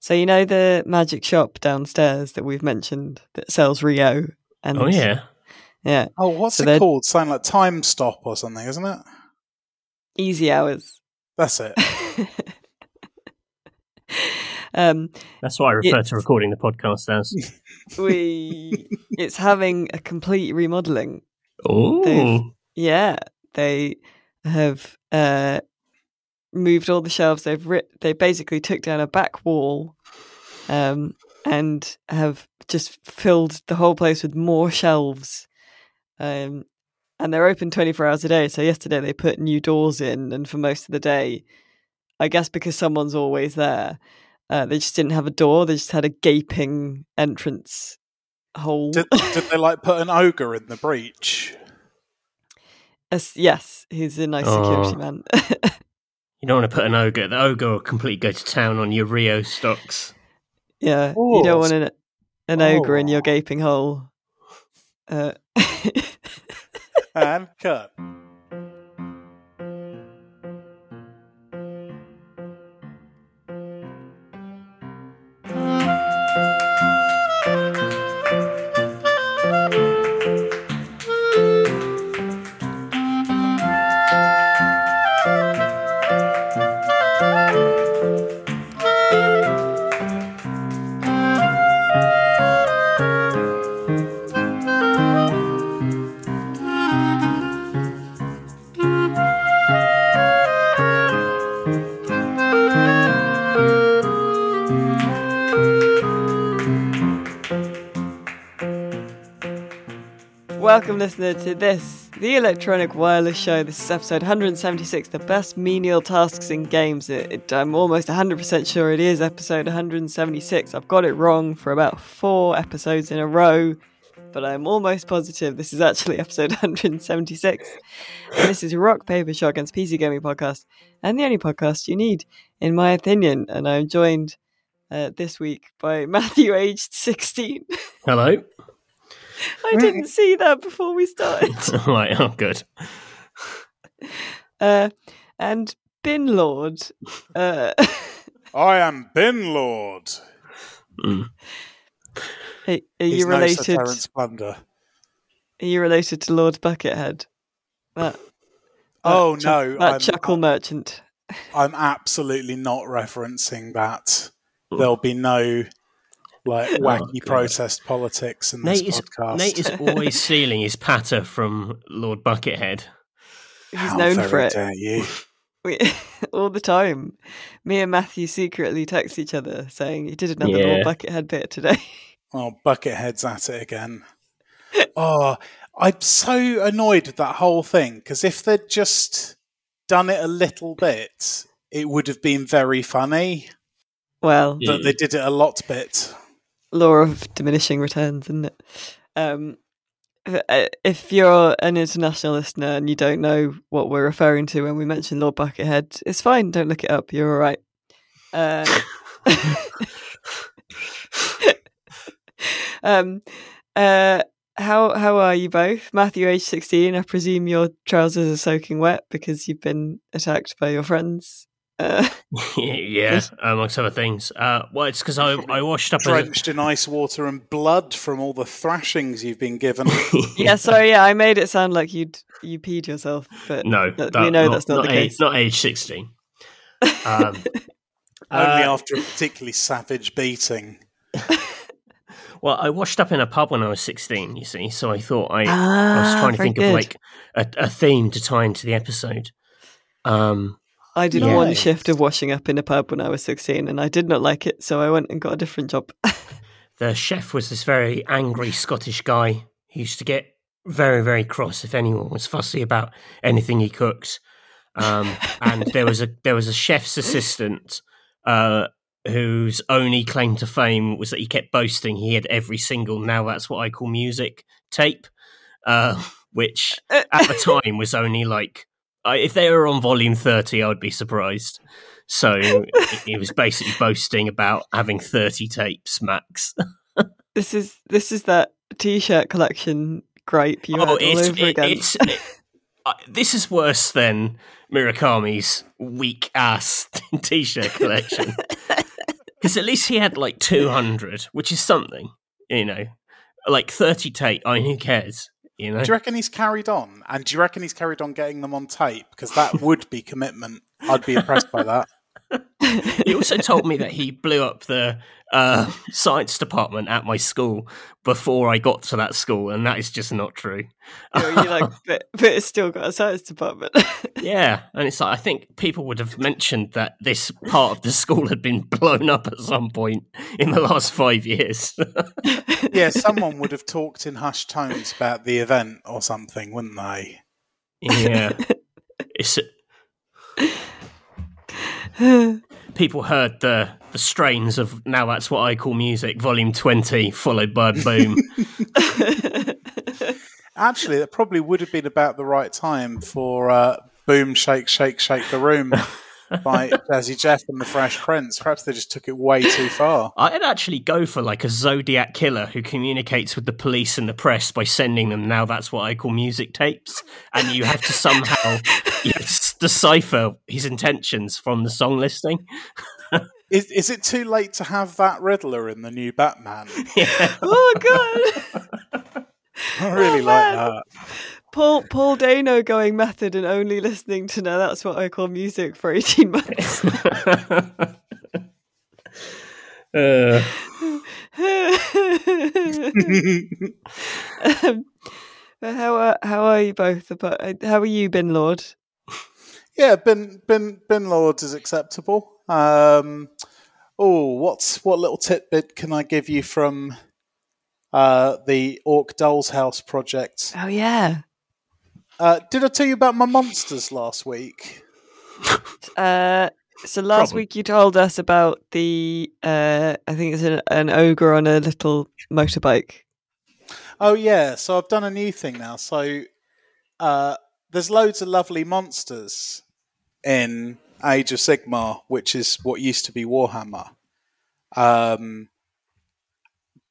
So you know the magic shop downstairs that we've mentioned that sells Rio and Oh yeah. yeah, Oh, what's So it they're- called? Something like Time Stop or something, isn't it? easy hours. That's it. um, That's what I refer to recording the podcast as. we it's having a complete remodeling. Oh. Yeah, they have uh, moved all the shelves. They've ri- they basically took down a back wall, um, and have just filled the whole place with more shelves. Um, and they're open twenty four hours a day. So yesterday they put new doors in, and for most of the day, I guess because someone's always there, uh, they just didn't have a door. They just had a gaping entrance hole. Did, did they like put an ogre in the breach? As- yes, he's a nice security Oh. man. You don't want to put an ogre. The ogre will completely go to town on your Rio stocks. yeah, you don't Oh, want an, an ogre in your Oh. gaping hole. Uh, And cut. Welcome, listener, to this, the Electronic Wireless Show. This is episode 176, the best menial tasks in games. It, it- I'm almost 100% sure it is episode 176. I've got it wrong for about four episodes in a row, but I'm almost positive this is actually episode 176. And this is Rock Paper Shotgun's PC Gaming Podcast, and the only podcast you need, in my opinion. And I'm joined uh, this week by Matthew, aged 16. Hello. I didn't see that before we started. right. Oh, good. Uh, and Bin Lord. Uh, I am Bin Lord. Mm. are, are He's you no related? Sir Terence Blunder. Are you related to Lord Buckethead? That, that Oh chuck- no, that I'm, chuckle merchant. I'm absolutely not referencing that. There'll be no like oh, wacky Oh, God. protest politics in this Nate is, podcast. Nate is always stealing his patter from Lord Buckethead. He's How known very for it dare you? We, all the time. Me and Matthew secretly text each other saying he did another Yeah. Lord Buckethead bit today. Oh, Buckethead's at it again. oh, I'm so annoyed with that whole thing because if they'd just done it a little bit, it would have been very funny. Well, Yeah. But they did it a lot bit. Law of diminishing returns, isn't it? Um, if- uh, you're an international listener and you don't know what we're referring to when we mention Lord Buckethead, it's fine. Don't look it up. You're all right. Uh, um, uh, how how are you both? Matthew, age sixteen. I presume your trousers are soaking wet because you've been attacked by your friends. Uh, yeah, amongst other things. Uh, well, it's because I, I washed up. in a- Drenched in ice water and blood from all the thrashings you've been given. yeah, sorry. Yeah, I made it sound like you'd you peed yourself, but No, that- that- we know that's not, the age, case. Not age sixteen. Um, Only uh, after a particularly savage beating. Well, I washed up in a pub when I was sixteen. You see, so I thought I, I was Ah, trying to think good. of like a, a theme to tie into the episode. Um, I did Yeah. one shift of washing up in a pub when I was 16 and I did not like it, so I went and got a different job. the chef was this very angry Scottish guy who used to get very, very cross if anyone was fussy about anything he cooked. Um, and there was a there was a chef's assistant uh, whose only claim to fame was that he kept boasting he had every single now that's what I call music tape, uh, which at the time was only like I if they were on volume thirty, I would be surprised. So he was basically boasting about having thirty tapes max. this is this is that t-shirt collection gripe you had all Oh, it's, over it- again. it's it- uh, this is worse than Murakami's weak ass t-shirt collection. Because at least he had like 200, which is something, you know. Like 30 tape, I mean, who cares? You know? Do you reckon he's carried on? And do you reckon he's carried on getting them on tape? Because that would be commitment. I'd be impressed by that. he also told me that he blew up the uh, science department at my school before I got to that school, and that is just not true. You, know, you like, but, but it's still got a science department. yeah, and it's like I think people would have mentioned that this part of the school had been blown up at some point in the last five years. yeah, someone would have talked in hushed tones about the event or something, wouldn't they? Yeah, it's people heard the the strains of now that's what I call music, volume twenty, followed by boom. Actually, that probably would have been about the right time for uh, boom, shake, shake, shake the room. by Jazzy Jeff and the Fresh Prince. Perhaps they just took it way too far. I'd actually go for like a Zodiac killer who communicates with the police and the press by sending them now that's what I call music tapes, and you have to somehow you have to decipher his intentions from the song listing. Is, is it too late to have that Riddler in the new Batman? Yeah. oh god. I really Oh, like that. Paul Paul Dano going method and only listening to now that's what I call music for eighteen months. Uh, um, how are how are you both? About how are you, Bin Lord? Yeah, bin bin bin lords is acceptable. Um, oh, what's what little tidbit can I give you from uh, the Orc Doll's House project? Oh yeah. Uh, did I tell you about my monsters last week? Uh, so last Probably. week you told us about the uh, I think it's an, an ogre on a little motorbike. Oh yeah, so I've done a new thing now. So uh, there's loads of lovely monsters in Age of Sigmar, which is what used to be Warhammer. Um,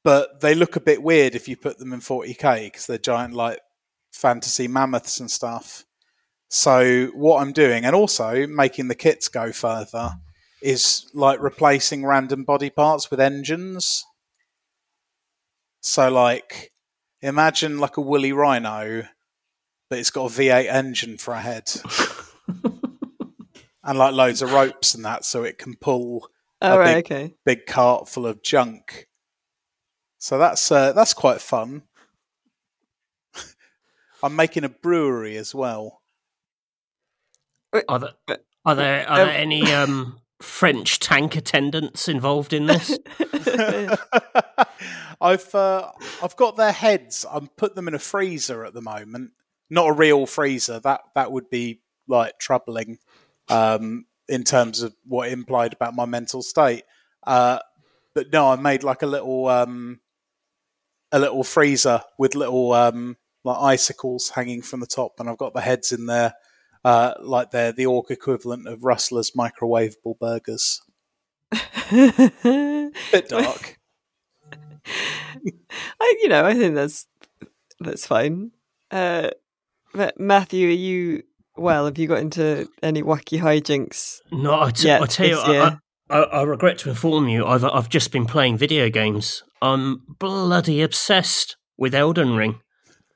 but they look a bit weird if you put them in 40k because they're giant, like fantasy mammoths and stuff. So what I'm doing, and also making the kits go further, is like replacing random body parts with engines. So like imagine like a woolly rhino, but it's got a V8 engine for a head. and like loads of ropes and that, so it can pull Oh A right, big- okay. big cart full of junk. So that's uh, that's quite fun. I'm making a brewery as well. are there are there, are there any um, French tank attendants involved in this? I've uh, I've got their heads. I'm put them in a freezer at the moment. Not a real freezer. That that would be like troubling um, in terms of what it implied about my mental state. Uh, but no, I made like a little um, a little freezer with little um, like icicles hanging from the top, and I've got the heads in there. Uh, like they're the orc equivalent of Rustler's microwavable burgers. Bit dark. I, you know, I think that's that's fine. Uh, but Matthew, are you well? Have you got into any wacky hijinks? No, I, t- Yeah, I tell you, this I, year. I, I, I regret to inform you, I've I've just been playing video games. I'm bloody obsessed with Elden Ring.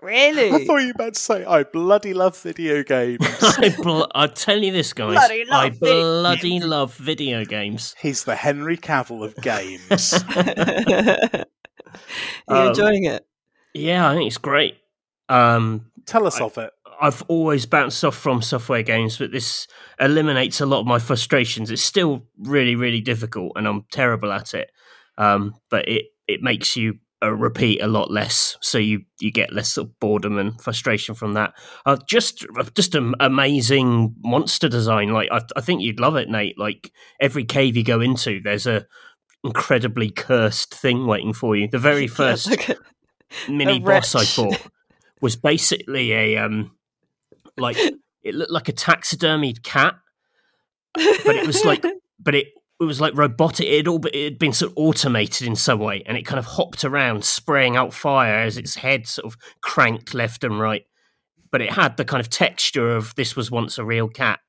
Really? I thought you were about to say, I bloody love video games. I, bl- I tell you this, guys, Bloody love I video bloody love video games. He's the Henry Cavill of games. are you Um, enjoying it? Yeah, I think it's great. Um, Tell us I- of it. I've always bounced off FromSoftware games, but this eliminates a lot of my frustrations. It's still really, really difficult, and I'm terrible at it. Um, but it it makes you uh, repeat a lot less, so you you get less sort of boredom and frustration from that. Uh, just just an amazing monster design. Like I, I think you'd love it, Nate. Like every cave you go into, there's a incredibly cursed thing waiting for you. The very first Like a- mini boss I fought was basically a um like it looked like a taxidermied cat, but it was like but it it was like robotic. It all it had been sort of automated in some way, and it kind of hopped around, spraying out fire as its head sort of cranked left and right. But it had the kind of texture of this was once a real cat,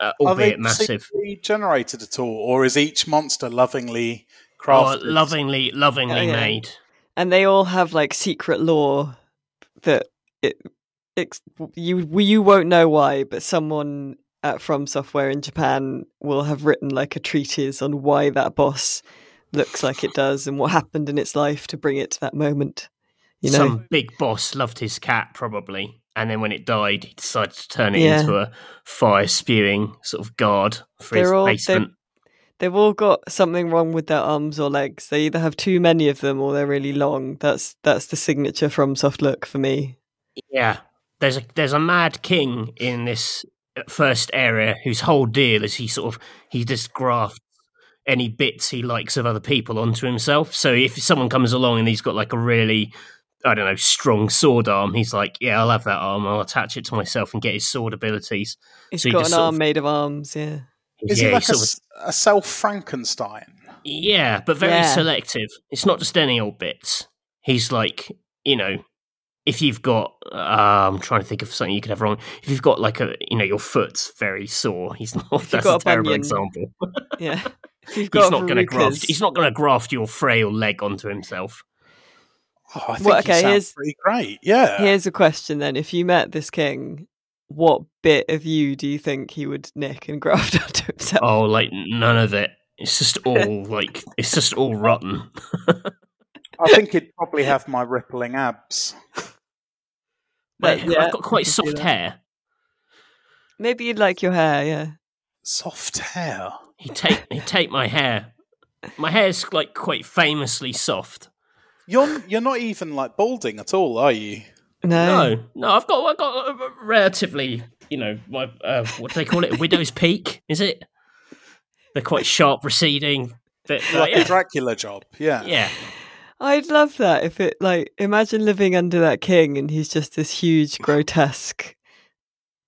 uh, Are they albeit massive. CG generated at all, or is each monster lovingly Oh, crafted? lovingly, lovingly Oh, yeah. made. and they all have like secret lore that it, it's you you won't know why, but someone at From Software in Japan will have written like a treatise on why that boss looks like it does and what happened in its life to bring it to that moment. You know, Some big boss loved his cat, probably. And then when it died, he decided to turn it Yeah. into a fire spewing sort of guard for his they're his all, basement. They've all got something wrong with their arms or legs. They either have too many of them or they're really long. That's that's the signature From Soft look for me. Yeah. There's a there's a mad king in this first area whose whole deal is he sort of he just grafts any bits he likes of other people onto himself. So if someone comes along and he's got like a really I don't know, strong sword arm, he's like, Yeah, I'll have that arm, I'll attach it to myself and get his sword abilities. He's So you got an arm of- made of arms. Yeah, Is yeah, he like a, of- s- a self Frankenstein? Yeah, but very Yeah. selective. It's not just any old bits. He's like, you know, if you've got, uh, I'm trying to think of something you could have wrong. If you've got like a, you know, your foot's very sore. He's not. you've a a terrible bunion, example. yeah. If you've He's got not going to graft. He's not going to graft your frail leg onto himself. Oh, I think Well, he okay, sounds here's- pretty great. Yeah. Here's a question then: If you met this king, what bit of you do you think he would nick and graft onto himself? Oh, like none of it. It's just all like it's just all rotten. I think he'd probably have my rippling abs. But yeah, I've got quite I can see soft hair. Maybe you'd like your hair, yeah. Soft hair. He take he take my hair. My hair's like quite famously soft. You're you're not even like balding at all, are you? No, No, no, I've got I've got a relatively, you know, my uh, what do they call it? A widow's peak, is it? They're quite sharp, receding. Bit, uh, Like yeah. a Dracula job. Yeah. yeah, I'd love that if it like imagine living under that king and he's just this huge, grotesque,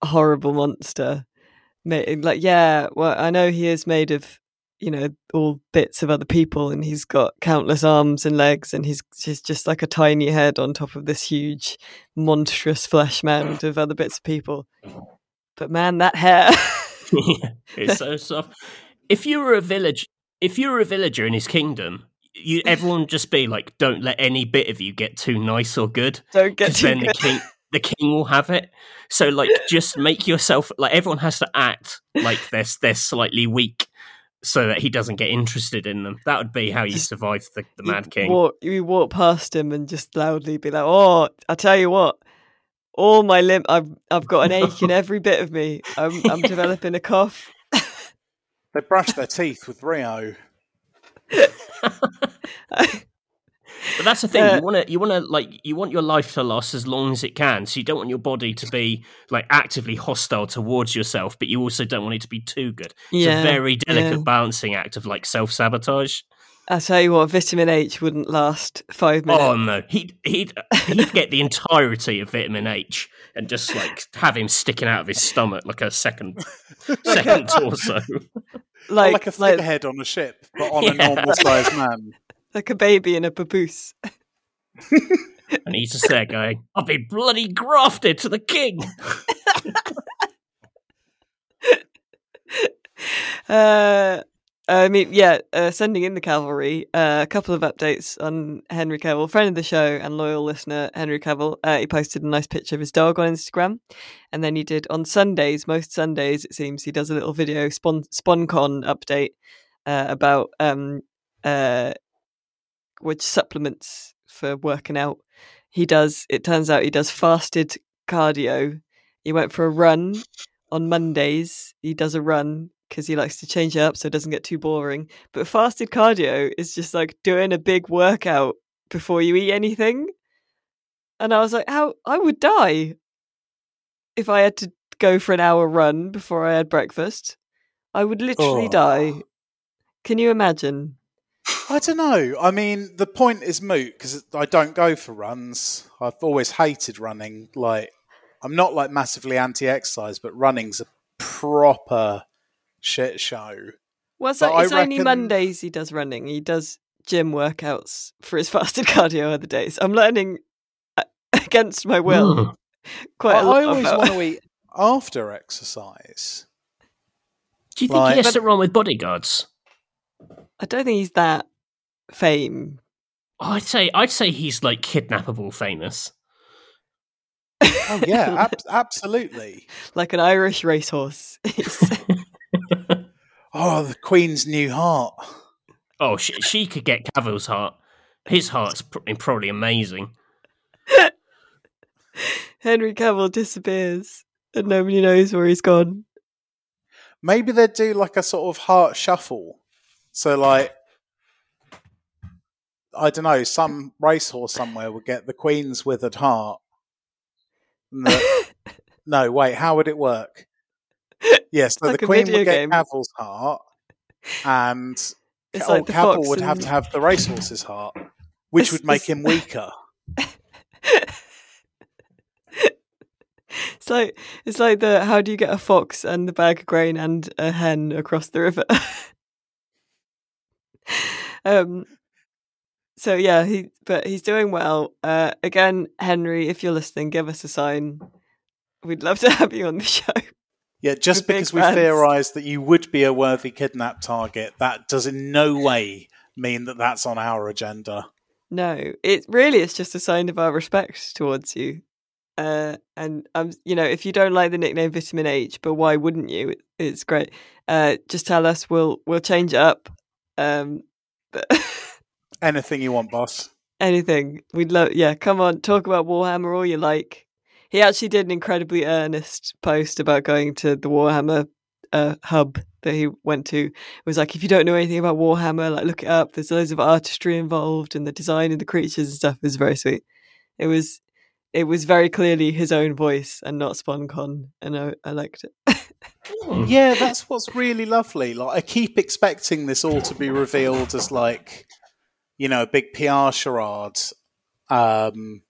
horrible monster. Like, yeah, well, I know he is made of, you know, all bits of other people, and he's got countless arms and legs, and he's he's just like a tiny head on top of this huge, monstrous flesh mound of other bits of people. But man, that hair. it's so soft. If you were a village, if you were a villager in his kingdom, you everyone just be like, "Don't let any bit of you get too nice or good." Don't get because too then the king the king will have it. So like just make yourself like everyone has to act like they're they're slightly weak so that he doesn't get interested in them. That would be how you Just- survive the, the Mad King. Walk, you walk past him and just loudly be like, "Oh, I tell you what, all my limb, I've I've got an ache in every bit of me. I'm I'm developing a cough." They brush their teeth with Rio. But that's the thing. Uh, you want to you want to like you want your life to last as long as it can. So you don't want your body to be like actively hostile towards yourself, but you also don't want it to be too good. It's Yeah, a very delicate yeah. balancing act of like self sabotage. I tell you what, vitamin H wouldn't last five minutes. Oh no, he'd he'd he'd get the entirety of vitamin H and just like have him sticking out of his stomach like a second second torso. like like a like, figurehead on a ship, but on a normal sized man. like a baby in a papoose. And he's just there going, "I'll be bloody grafted to the king." Uh, I mean, yeah, uh, sending in the cavalry. Uh, a couple of updates on Henry Cavill, friend of the show and loyal listener Henry Cavill. Uh, he posted a nice picture of his dog on Instagram, and then he did on Sundays. Most Sundays, it seems, he does a little video spon SponCon update uh, about um uh which supplements for working out. He does. It turns out he does fasted cardio. He went for a run on Mondays. He does a run because he likes to change it up so it doesn't get too boring. But fasted cardio is just like doing a big workout before you eat anything. And I was like, how I would die if I had to go for an hour run before I had breakfast. I would literally Oh. die. Can you imagine? I don't know. I mean, the point is moot because I don't go for runs. I've always hated running. Like, I'm not like massively anti-exercise, but running's a proper shit show. Well, so But I it's only reckon- Mondays he does running. He does gym workouts for his fasted cardio other days. I'm learning uh, against my will Mm. quite I, a lot I always about- want to eat after exercise. Do you think Like- he has to run with bodyguards? I don't think he's that fame. I'd say I'd say he's like kidnappable famous. Oh yeah, ab- absolutely. like an Irish racehorse. It's- Oh, the Queen's new heart. Oh, she, she could get Cavill's heart. His heart's probably amazing. Henry Cavill disappears and nobody knows where he's gone. Maybe they'd do like a sort of heart shuffle. So like I don't know, some racehorse somewhere would get the Queen's withered heart. The- no, wait, how would it work? Yes, so Like the Queen would get game. Cavill's heart, and It's oh, like the Cavill would have to have the racehorse's heart, which It's- would make it's- him weaker. It's like it's like the how do you get a fox and the bag of grain and a hen across the river? um so yeah, he but he's doing well. Uh again, Henry, if you're listening, give us a sign. We'd love to have you on the show. Yeah, just We're because we theorised that you would be a worthy kidnap target, that does in no way mean that that's on our agenda. No, it really is just a sign of our respect towards you. Uh, and um, you know, if you don't like the nickname Vitamin H, but why wouldn't you? It, it's great. Uh, just tell us. We'll we'll change it up. Um, but Anything you want, boss. anything we'd love. Yeah, come on, talk about Warhammer all you like. He actually did an incredibly earnest post about going to the Warhammer uh, hub that he went to. It was like, if you don't know anything about Warhammer, like look it up. There's loads of artistry involved and the design of the creatures and stuff is very sweet. It was, it was very clearly his own voice and not SponCon, and I, I liked it. Hmm. Yeah, that's what's really lovely. Like, I keep expecting this all to be revealed as like, you know, a big PR charade. Um,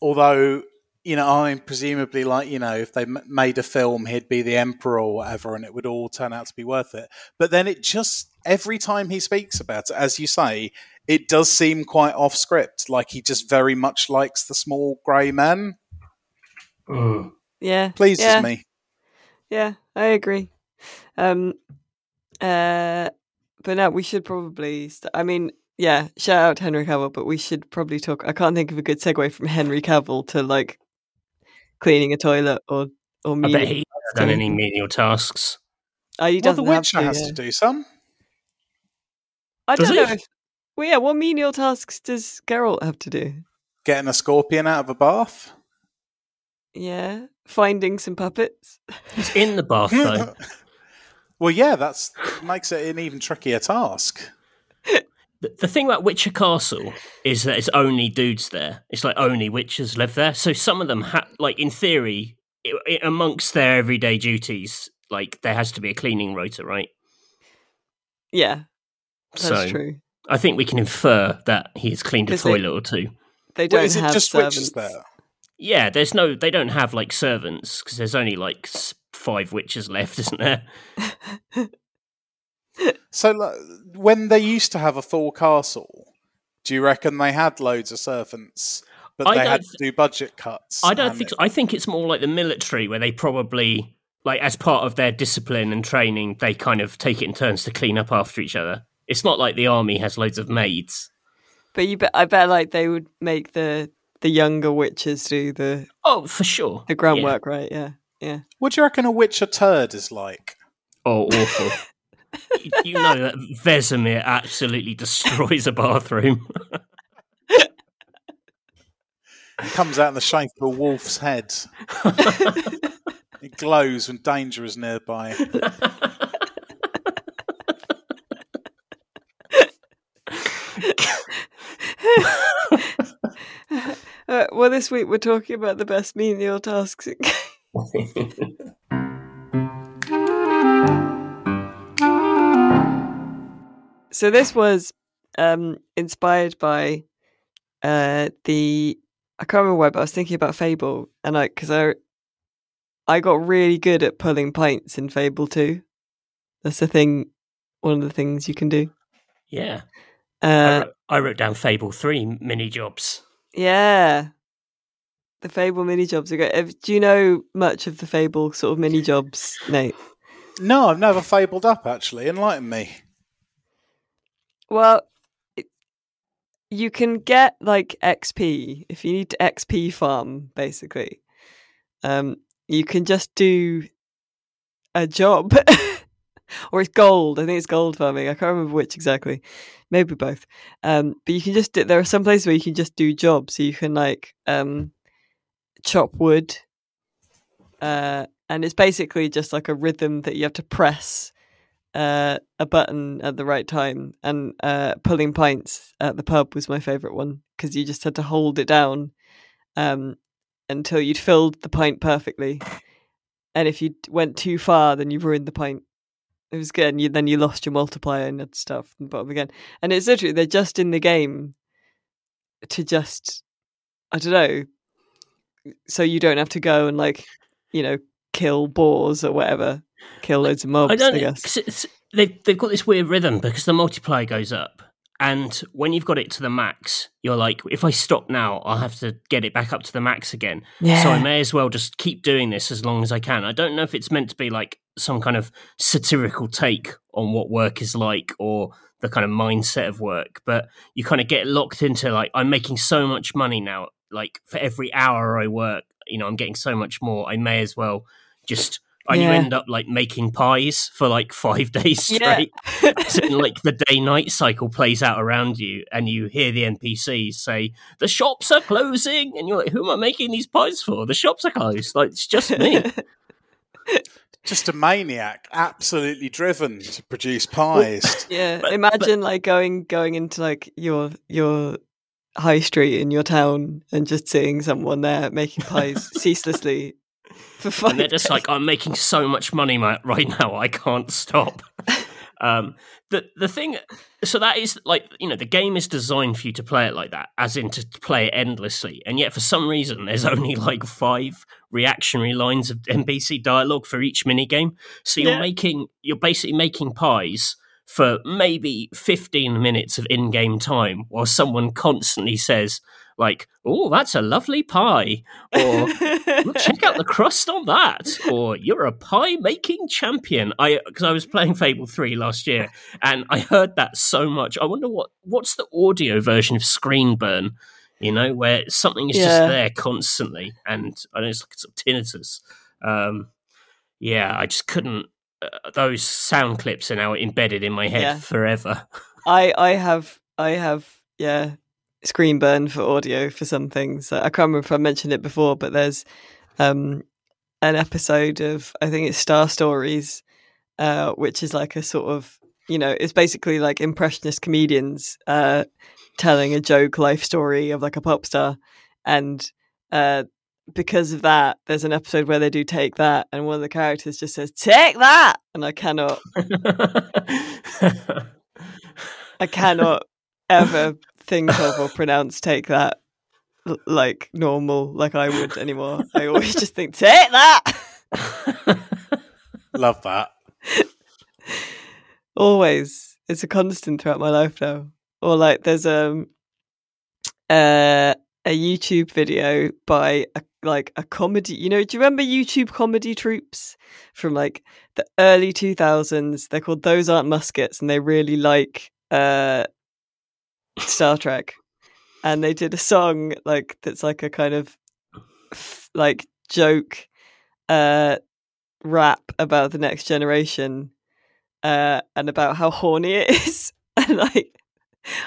although, you know, I mean, presumably, like, you know, if they m- made a film, he'd be the emperor or whatever, and it would all turn out to be worth it. But then it just every time he speaks about it, as you say, it does seem quite off script. Like he just very much likes the small grey man. Mm. Yeah, Pleases yeah. me. Yeah, I agree. Um, uh, but now we should probably. St- I mean, yeah, shout out to Henry Cavill, but we should probably talk. I can't think of a good segue from Henry Cavill to like cleaning a toilet or or I me. bet he hasn't done any menial tasks. Oh, he Well, the doesn't have Witcher to. has yeah. to do some. I Does don't know if. Well, yeah, what menial tasks does Geralt have to do? Getting a scorpion out of a bath. Yeah, finding some puppets. He's in the bath though. well, yeah, that's makes it an even trickier task. The, the thing about Witcher Castle is that it's only dudes there. It's like only witches live there. So some of them, ha- like in theory, i i amongst their everyday duties, like there has to be a cleaning rota, right? Yeah, that's so true. I think we can infer that he has cleaned a 'Cause they- toilet or two. They don't Well, is it have just servants. witches there? Yeah, there's no, they don't have like servants because there's only like five witches left, isn't there? So, like, when they used to have a full castle, do you reckon they had loads of servants, but I they had to do budget cuts? I don't and- think. So. I think it's more like the military, where they probably, like, as part of their discipline and training, they kind of take it in turns to clean up after each other. It's not like the army has loads of maids. But you bet, I bet like they would make the the younger witches do the Oh, for sure. the groundwork, right? Yeah, yeah. What do you reckon a Witcher turd is like? Oh, awful. you, you know that Vesemir absolutely destroys a bathroom. It comes out in the shape of a wolf's head. it glows when danger is nearby. Uh, well, this week we're talking about the best menial tasks. So this was um, inspired by uh, the I can't remember why, but I was thinking about Fable, and I because I I got really good at pulling pints in Fable two. That's the thing. One of the things you can do. yeah. I, Uh, wrote, I wrote down Fable 3 mini jobs. Yeah. The Fable mini jobs are great. Have- Do you know much of the Fable sort of mini jobs, Nate? No, I've never fabled up. Actually, enlighten me. Well, it, you can get like XP if you need to XP farm, basically. Um, you can just do a job, or it's gold. I think it's gold farming. I can't remember which exactly. Maybe both. Um, but you can just do, there are some places where you can just do jobs. So you can like um, chop wood, uh, and it's basically just like a rhythm that you have to press uh, a button at the right time. And uh, pulling pints at the pub was my favorite one because you just had to hold it down um, until you'd filled the pint perfectly. And if you went too far, then you ruined the pint. It was good. And you, then you lost your multiplier and that stuff in the bottom again. And it's literally, they're just in the game to just, I don't know, so you don't have to go and like, you know, kill boars or whatever, kill loads of mobs. I, don't, I guess they've they've got this weird rhythm because the multiplier goes up, and when you've got it to the max, you're like, if I stop now, I'll have to get it back up to the max again. Yeah. So I may as well just keep doing this as long as I can. I don't know if it's meant to be like some kind of satirical take on what work is like or the kind of mindset of work, but you kind of get locked into like, I'm making so much money now. Like for every hour I work, you know, I'm getting so much more. I may as well just and yeah. you end up like making pies for like five days straight. Yeah. so, like the day night cycle plays out around you, and you hear the NPCs say, "The shops are closing," and you're like, "Who am I making these pies for? The shops are closed. Like it's just me." just a maniac, absolutely driven to produce pies. yeah, but, imagine but, like going going into like your your high street in your town and just seeing someone there making pies ceaselessly for five. And they're just like, I'm making so much money right now, I can't stop. um, the the thing, so that is like you know the game is designed for you to play it like that, as in to play it endlessly, and yet for some reason there's only like five reactionary lines of NPC dialogue for each mini game. So you're yeah. making you're basically making pies for maybe 15 minutes of in-game time while someone constantly says like, "Oh, that's a lovely pie," or "Check out the crust on that," or "You're a pie making champion." I because I was playing Fable Three last year, and I heard that so much. I wonder what what's the audio version of Screen Burn. You know, where something is yeah. just there constantly, and I know it's like sort of tinnitus. Um, yeah, I just couldn't. Uh, those sound clips are now embedded in my head yeah. forever. I I have I have yeah screen burn for audio for some things. I can't remember if I mentioned it before, but there's um, an episode of I think it's Star Stories, uh, which is like a sort of you know it's basically like impressionist comedians uh, telling a joke life story of like a pop star, and uh, because of that, there's an episode where they do take that, and one of the characters just says "take that," and I cannot. I cannot ever think of or pronounce take that like normal like I would anymore. I always just think take that. Love that. always. It's a constant throughout my life now. Or like there's um uh, a YouTube video by a, like a comedy. You know, do you remember YouTube comedy troops from like the early 2000s? They're called Those Aren't Muskets and they really like uh Star Trek, and they did a song like that's like a kind of like joke uh rap about the next generation uh and about how horny it is and like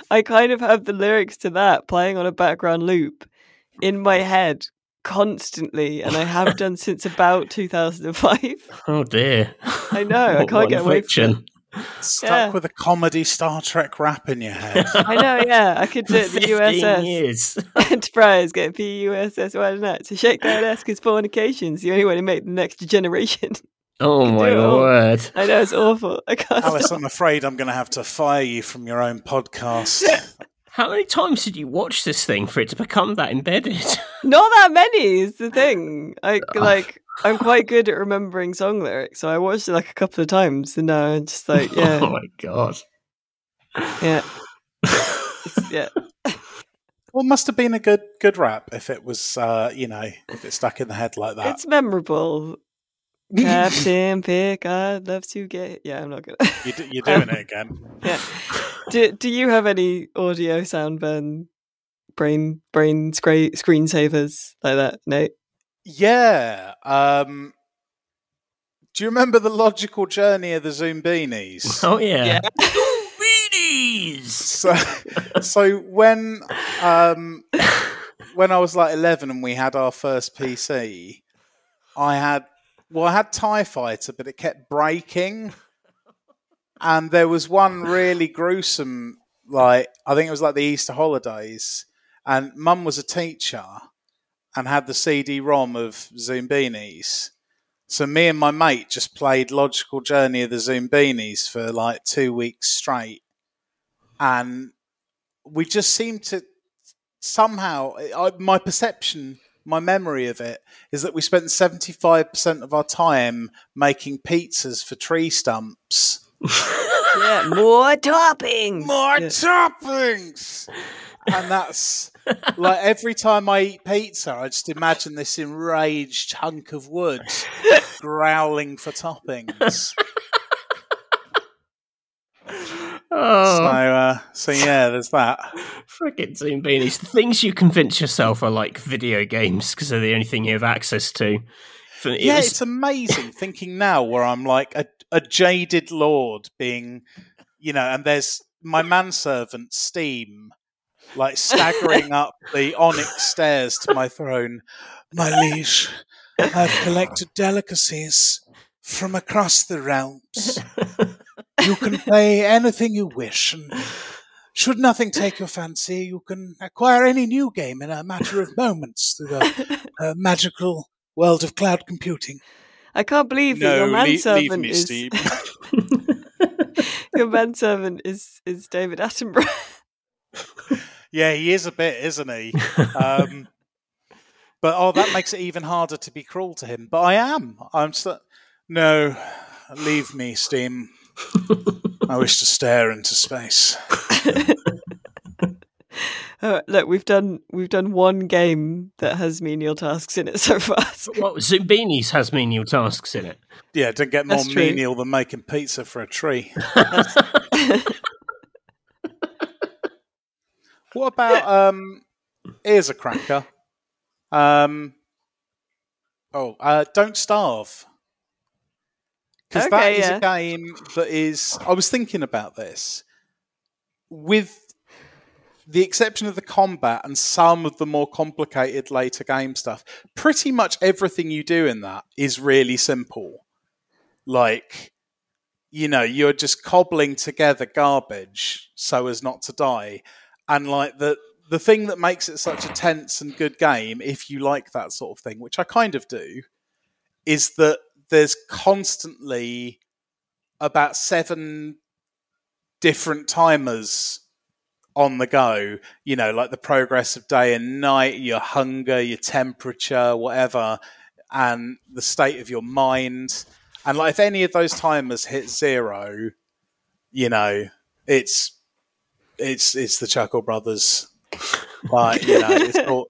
I kind of have the lyrics to that playing on a background loop in my head constantly and I have done since about 2005. Oh dear. I know, I can't get away from it. Stuck yeah. with a comedy Star Trek rap in your head. I know, yeah. I could do it the USS. Years. Enterprise getting PUSS right that. So shake that ass because fornication's the only way to make the next generation. Oh my word. I know it's awful. I can't Alice, stop. I'm afraid I'm gonna have to fire you from your own podcast. How many times did you watch this thing for it to become that embedded? Not that many is the thing. I like oh. I'm quite good at remembering song lyrics, so I watched it like a couple of times, and now I'm just like, yeah. oh my god. Yeah. yeah. Well, must have been a good good rap if it was, uh, you know, if it stuck in the head like that. It's memorable. Captain Picard love to get. Yeah, I'm not gonna. You're, you're doing it again. yeah. Do Do you have any audio sound burn brain brain scra- screensavers like that, Nate? Yeah. Um, do you remember the logical journey of the Zoombinis? Oh yeah. Yeah. Beanies! so, so when um, when I was like eleven and we had our first PC, I had well, I had Tie Fighter, but it kept breaking, and there was one really gruesome. Like I think it was like the Easter holidays, and Mum was a teacher and had the CD-ROM of Zoombinis. So me and my mate just played Logical Journey of the Zoombinis for like two weeks straight and we just seem to somehow I, my perception my memory of it is that we spent 75% of our time making pizzas for tree stumps yeah, more toppings. more Yeah. toppings and that's like every time i eat pizza i just imagine this enraged hunk of wood growling for toppings Oh, so uh, so yeah there's that frickin' Zoombinis. The things you convince yourself are like video games because they're the only thing you have access to. It yeah, was- it's amazing thinking now where I'm like a, a jaded lord being, you know, and there's my manservant Steam, like staggering up the onyx stairs to my throne. My liege, I've collected delicacies from across the realms. You can play anything you wish, and should nothing take your fancy, you can acquire any new game in a matter of moments through the uh, magical world of cloud computing. I can't believe that your No, le- leave manservant me, is Steve. your manservant is is David Attenborough. Yeah, he is a bit, isn't he? Um, but oh, that makes it even harder to be cruel to him. But I am. I'm so. No, leave me, Steam. I wish to stare into space. Uh, look, we've done we've done one game that has menial tasks in it so far. so- What Zoom has menial tasks in it. Yeah, don't get more menial than making pizza for a tree. What about um? Here's a cracker. Um. Oh, uh, don't starve. Because that Okay, is yeah. a game that is. I was thinking about this. With the exception of the combat and some of the more complicated later game stuff, pretty much everything you do in that is really simple. Like, you know, you're just cobbling together garbage so as not to die and like the the thing that makes it such a tense and good game if you like that sort of thing which i kind of do is that there's constantly about seven different timers on the go. You know like the progress of day and night your hunger your temperature whatever and the state of your mind. And like if any of those timers hit zero you know it's it's it's the Chuckle Brothers. But you know, it's all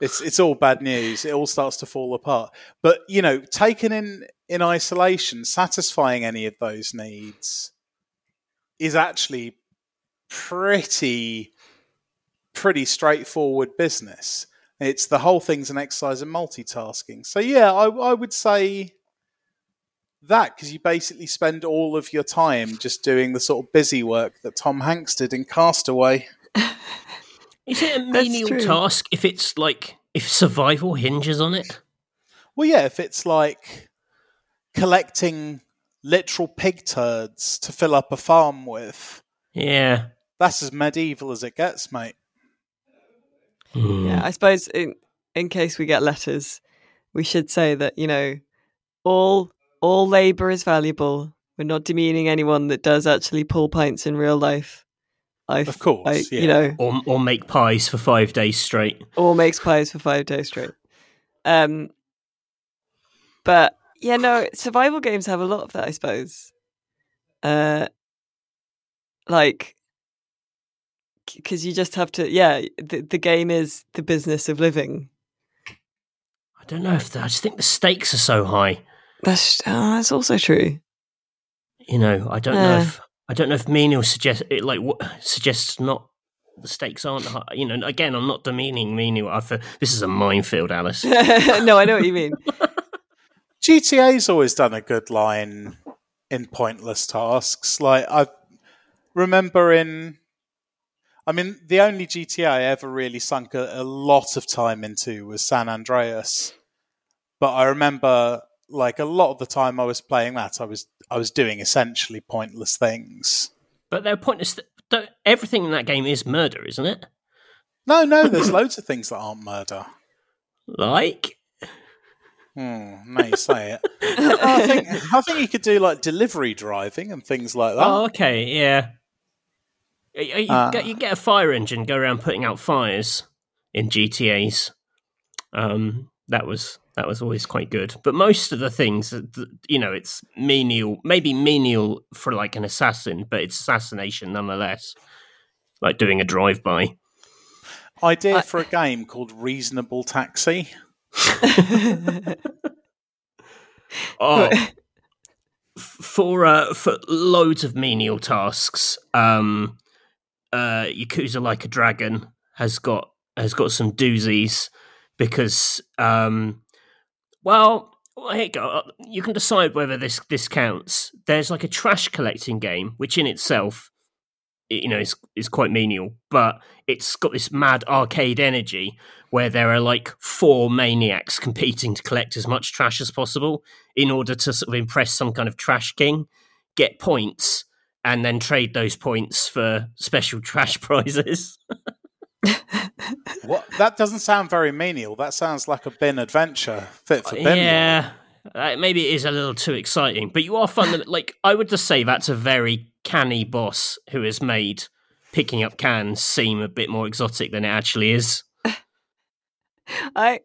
it's it's all bad news. It all starts to fall apart. But you know, taken in in isolation, satisfying any of those needs is actually pretty pretty straightforward business. It's the whole thing's an exercise in multitasking. So yeah, I, I would say that because you basically spend all of your time just doing the sort of busy work that Tom Hanks did in Castaway. Is it a menial task if it's like if survival hinges on it? Well, yeah, if it's like collecting literal pig turds to fill up a farm with, Yeah. that's as medieval as it gets, mate. Hmm. Yeah, I suppose in in case we get letters, we should say that you know all all labor is valuable. We're not demeaning anyone that does actually pull pints in real life. I, Of course, I, yeah. you know, Or or make pies for five days straight. or makes pies for five days straight. Um, but yeah, no, survival games have a lot of that, I suppose. Uh, like, because you just have to, yeah, the, the game is the business of living. I don't know if the, I just think the stakes are so high. That's oh, that's also true. You know, I don't know if I don't know if menial suggests it like what suggests not the stakes aren't high. You know, again, I'm not demeaning menial. I feel, this is a minefield, Alice. no, I know what you mean. GTA's always done a good line in pointless tasks. Like I remember in, I mean, the only GTA I ever really sunk a, a lot of time into was San Andreas. But I remember, like a lot of the time I was playing that, I was I was doing essentially pointless things. But they're pointless. Don't, everything in that game is murder, isn't it? No, no, there's loads of things that aren't murder. Like, Hmm, now you say it. I think I think you could do like delivery driving and things like that. oh, okay, yeah. You Uh. get, you get a fire engine, go around putting out fires in GTA's. Um, that was that was always quite good. But most of the things, you know, it's menial, maybe menial for like an assassin, but it's assassination nonetheless. Like doing a drive-by. Idea I- for a game called Reasonable Taxi. Oh, for uh, for loads of menial tasks, um, uh, Yakuza Like a Dragon has got has got some doozies because, um, well, well, here you go. Uh, You can decide whether this this counts. There's like a trash collecting game, which in itself, you know, is is quite menial, but it's got this mad arcade energy where there are like four maniacs competing to collect as much trash as possible in order to sort of impress some kind of trash king, get points, and then trade those points for special trash prizes. What? That doesn't sound very menial. That sounds like a bin adventure fit for bin. yeah, uh, maybe it is a little too exciting, but you are fun. like I would just say that's a very canny boss who has made picking up cans seem a bit more exotic than it actually is. I,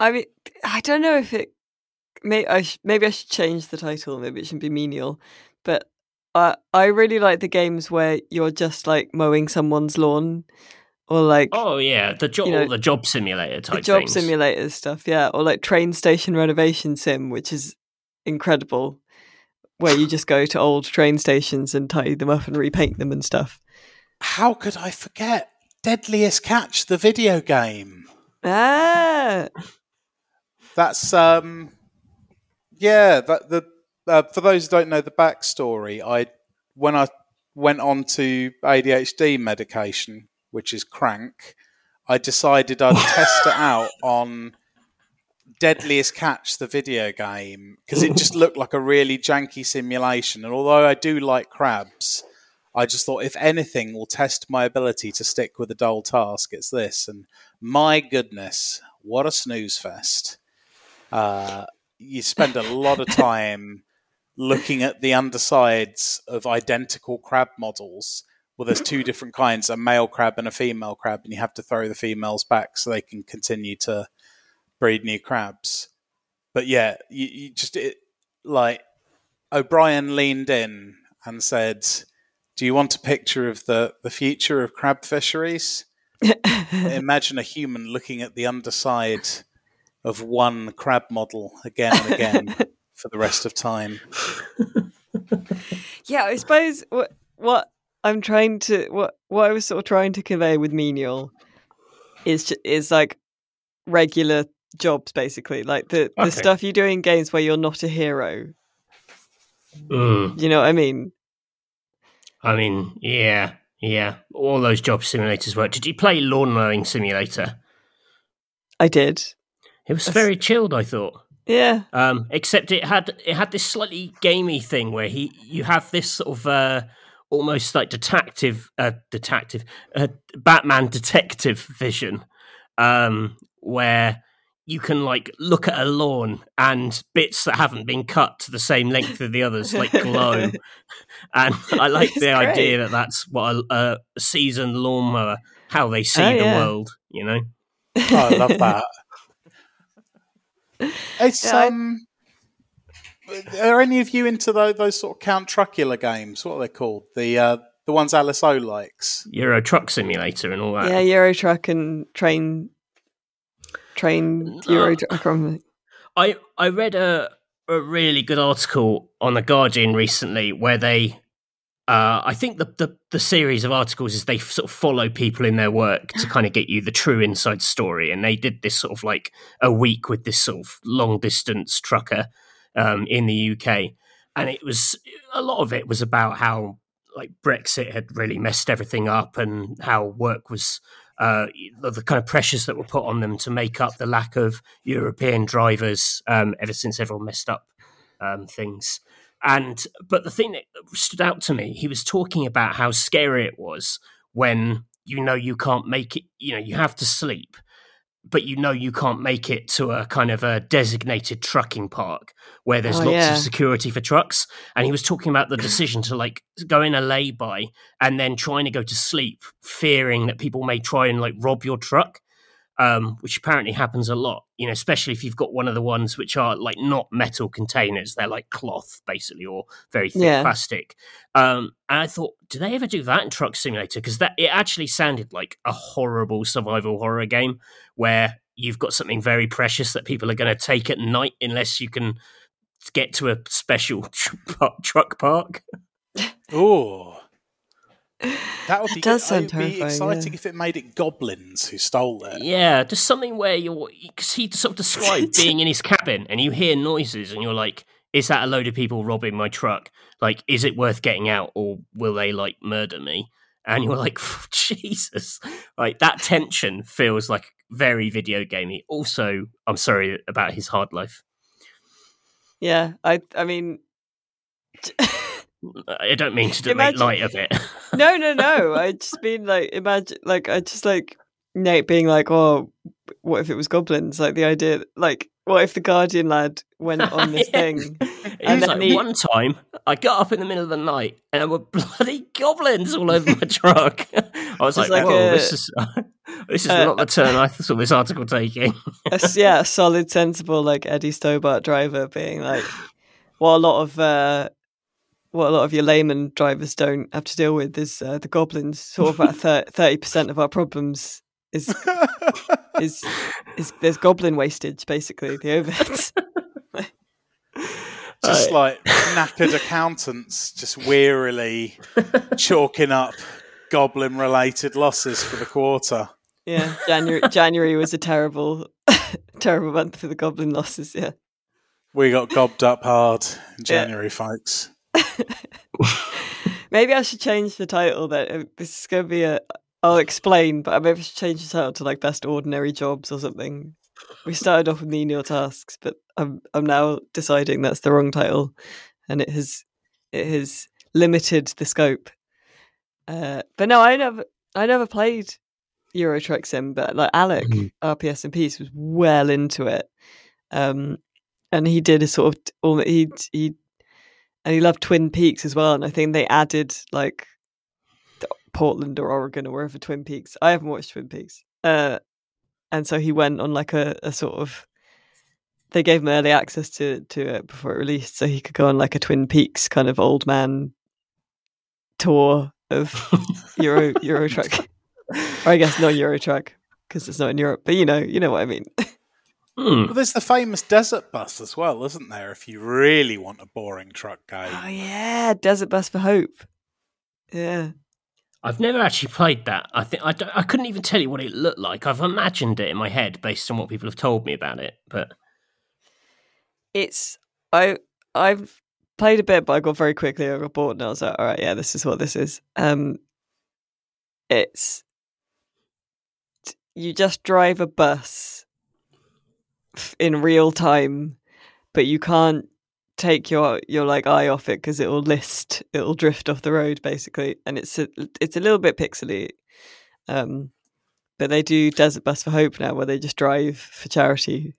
I mean, I don't know if it. May I sh- maybe I should change the title. Maybe it should be menial. But I I really like the games where you're just like mowing someone's lawn, or like Oh yeah, the job, You know, the job simulator type the job things. simulator stuff. Yeah, or like train station renovation sim, which is incredible. Where you just go to old train stations and tidy them up and repaint them and stuff. How could I forget Deadliest Catch, the video game? Ah, That's um, yeah. That the uh, for those who don't know the backstory, I when I went on to ADHD medication, which is crank, I decided I'd test it out on Deadliest Catch, the video game, because it just looked like a really janky simulation. And although I do like crabs, I just thought if anything will test my ability to stick with a dull task, it's this. And my goodness, what a snooze fest! Uh, you spend a lot of time looking at the undersides of identical crab models. Well, there's two different kinds: a male crab and a female crab, and you have to throw the females back so they can continue to breed new crabs. But yeah, you, you just it, like O'Brien leaned in and said, "Do you want a picture of the the future of crab fisheries?" Imagine a human looking at the underside of one crab model again and again for the rest of time. yeah. I suppose what what I'm trying to what what I was sort of trying to convey with menial is is like regular jobs, basically, like the the Okay. stuff you do in games where you're not a hero. Mm. You know what I mean? I mean, yeah, yeah. All those job simulators work. Did you play Lawn Mowing Simulator? I did. It was That's- very chilled, I thought. Yeah. Um, except it had it had this slightly gamey thing where he you have this sort of uh, almost like detective uh, detective uh, Batman detective vision, um, where you can like look at a lawn and bits that haven't been cut to the same length as the others like glow, and I like It's the idea that that's what a, a seasoned lawnmower how they see Oh, the yeah. world, you know. Oh, I love that. It's Yeah, I- um. Are any of you into those, those sort of Count Trucula games? What are they called? The uh, the ones Alice O likes. Euro Truck Simulator and all that. Yeah, Euro Truck and train train No. Euro Truck. I. I I read a a really good article on the Guardian recently where they uh, I think the, the, the series of articles is they sort of follow people in their work to kind of get you the true inside story, and they did this sort of like a week with this sort of long distance trucker um, in the UK, and it was a lot of it was about how like Brexit had really messed everything up, and how work was uh, the kind of pressures that were put on them to make up the lack of European drivers um, ever since everyone messed up um, things. And but the thing that stood out to me, he was talking about how scary it was when you know you can't make it. You know you have to sleep, but you know you can't make it to a kind of a designated trucking park where there's Oh, lots yeah. of security for trucks. And he was talking about the decision to like go in a lay-by and then trying to go to sleep, fearing that people may try and like rob your truck. Um, which apparently happens a lot, you know, especially if you've got one of the ones which are like not metal containers, they're like cloth basically or very thick Yeah. plastic. Um, and I thought, do they ever do that in Truck Simulator? Because that it actually sounded like a horrible survival horror game where you've got something very precious that people are going to take at night unless you can get to a special tr- truck park. Oh. That would be does sound It'd be terrifying, exciting yeah. if it made it goblins who stole it. Yeah, just something where you're because he sort of described being in his cabin and you hear noises and you're like, is that a load of people robbing my truck? Like, is it worth getting out or will they like murder me? And you're like, Jesus, like that tension feels like very video gamey. Also, I'm sorry about his hard life. Yeah, I I mean, I don't mean to make Imagine- light of it. no, no, no. I just mean like imagine like I just like Nate being like, oh, what if it was goblins? Like the idea, like what if the Guardian lad went on this Yeah. thing? It And like he- one time I got up in the middle of the night and there were bloody goblins all over my truck. I was like, like "Whoa, a- this is this is uh, not the turn I saw this article taking." a, yeah, a solid, sensible like Eddie Stobart driver being like, what a lot of uh, what a lot of your layman drivers don't have to deal with is uh, the goblins. Sort of about thirty percent of our problems is is is there's goblin wastage basically the overheads. just like knackered accountants just wearily chalking up goblin related losses for the quarter. yeah, January January was a terrible terrible month for the goblin losses. Yeah. We got gobbed up hard in Yeah. January, folks. Maybe I should change the title. That uh, this is going to be a. I'll explain, but I maybe I should change the title to like best ordinary jobs or something. We started off with menial tasks, but I'm I'm now deciding that's the wrong title, and it has it has limited the scope. Uh, but no, I never I never played Euro Truck Sim, but like Alec Mhm. RPS and Peace was well into it, um, and he did a sort of all he he and he loved Twin Peaks as well. And I think they added like Portland or Oregon or wherever Twin Peaks. I haven't watched Twin Peaks, uh, and so he went on like a, a sort of. They gave him early access to to it before it released, so he could go on like a Twin Peaks kind of old man tour of Euro Euro Truck, or I guess not Euro Truck because it's not in Europe, but you know you know what I mean. Hmm. Well, there's the famous desert bus as well, isn't there? If you really want a boring truck game. oh yeah, Desert Bus for Hope. Yeah. I've never actually played that. I think I, I couldn't even tell you what it looked like. I've imagined it in my head based on what people have told me about it, but it's I I've played a bit, but I got very quickly I got bored, and I was like, all right, yeah, this is what this is. Um, it's you just drive a bus f- in real time, but you can't take your your like eye off it because it'll list, it'll drift off the road basically, and it's a, it's a little bit pixely. Um, but they do Desert Bus for Hope now, where they just drive for charity.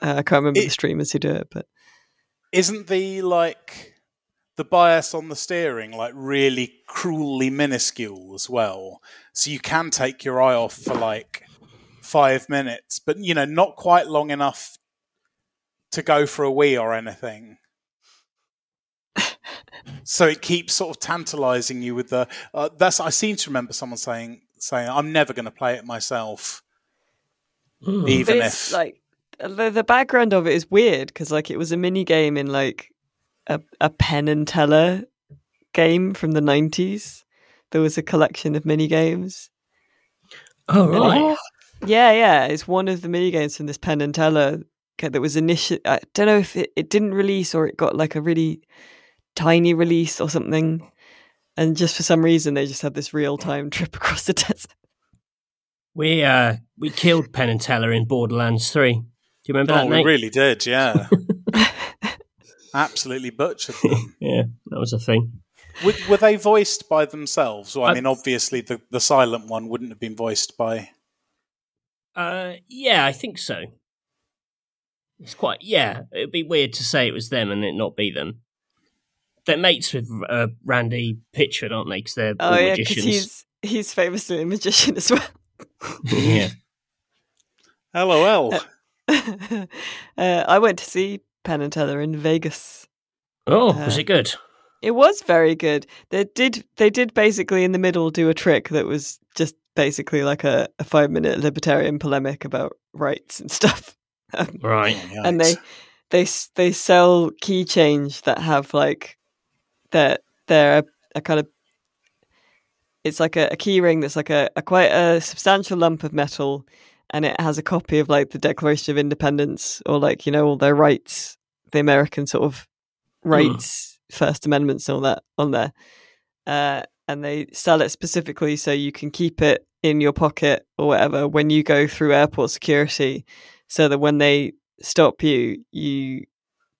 Uh, I can't remember the It- streamers who do it, but Isn't the like the bias on the steering like really cruelly minuscule as well? So you can take your eye off for like five minutes, but you know, not quite long enough to go for a wee or anything. so it keeps sort of tantalizing you with the uh, that's i seem to remember someone saying saying i'm never going to play it myself Hmm. even it's if like the, the background of it is weird because like it was a mini game in like a a Penn and Teller game from the nineties. There was a collection of mini games. Oh right. Yeah, yeah, it's one of the mini games from this Penn and Teller that was initial. I don't know if it, it didn't release or it got like a really tiny release or something. And just for some reason, they just had this real time trip across the desert. We uh we killed Penn and Teller in Borderlands Three. Do you remember Oh, that? we Nate? really did, yeah. Absolutely butchered them. Yeah, that was a thing. Were, were they voiced by themselves? Well, I I- mean, obviously, the, the silent one wouldn't have been voiced by. Uh, yeah, I think so. It's quite yeah. It'd be weird to say it was them and it not be them. They're mates with uh, Randy Pitchford, aren't they? Because they're Oh all yeah, because magicians. he's he's famously a magician as well. yeah. LOL. uh, I went to see Penn and Teller in Vegas. Oh, was Uh, it good? It was very good. They did they did basically in the middle do a trick that was just basically like a, a five minute libertarian polemic about rights and stuff. Um, Right. and they they they sell key change that have like they're they're a, a kind of it's like a, a key ring that's like a, a quite a substantial lump of metal and it has a copy of like the declaration of independence or like you know all their rights the american sort of rights first amendments and all that on there uh, and they sell it specifically so you can keep it in your pocket or whatever when you go through airport security so that when they stop you you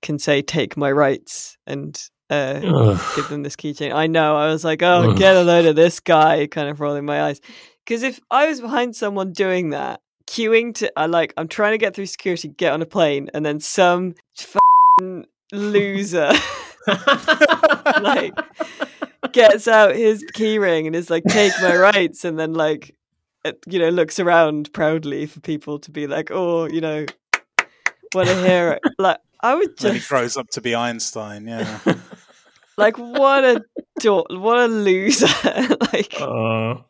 can say take my rights and uh, give them this keychain. I know. I was like, oh, Ugh. get a load of this guy, kind of rolling my eyes. Because if I was behind someone doing that, queuing to, I like, I'm trying to get through security, get on a plane, and then some loser like gets out his keyring and is like, take my rights, and then like, it, you know, looks around proudly for people to be like, oh, you know, want to hear it. Like, I would Then he grows up to be Einstein, yeah. like what a do- what a loser like Oh.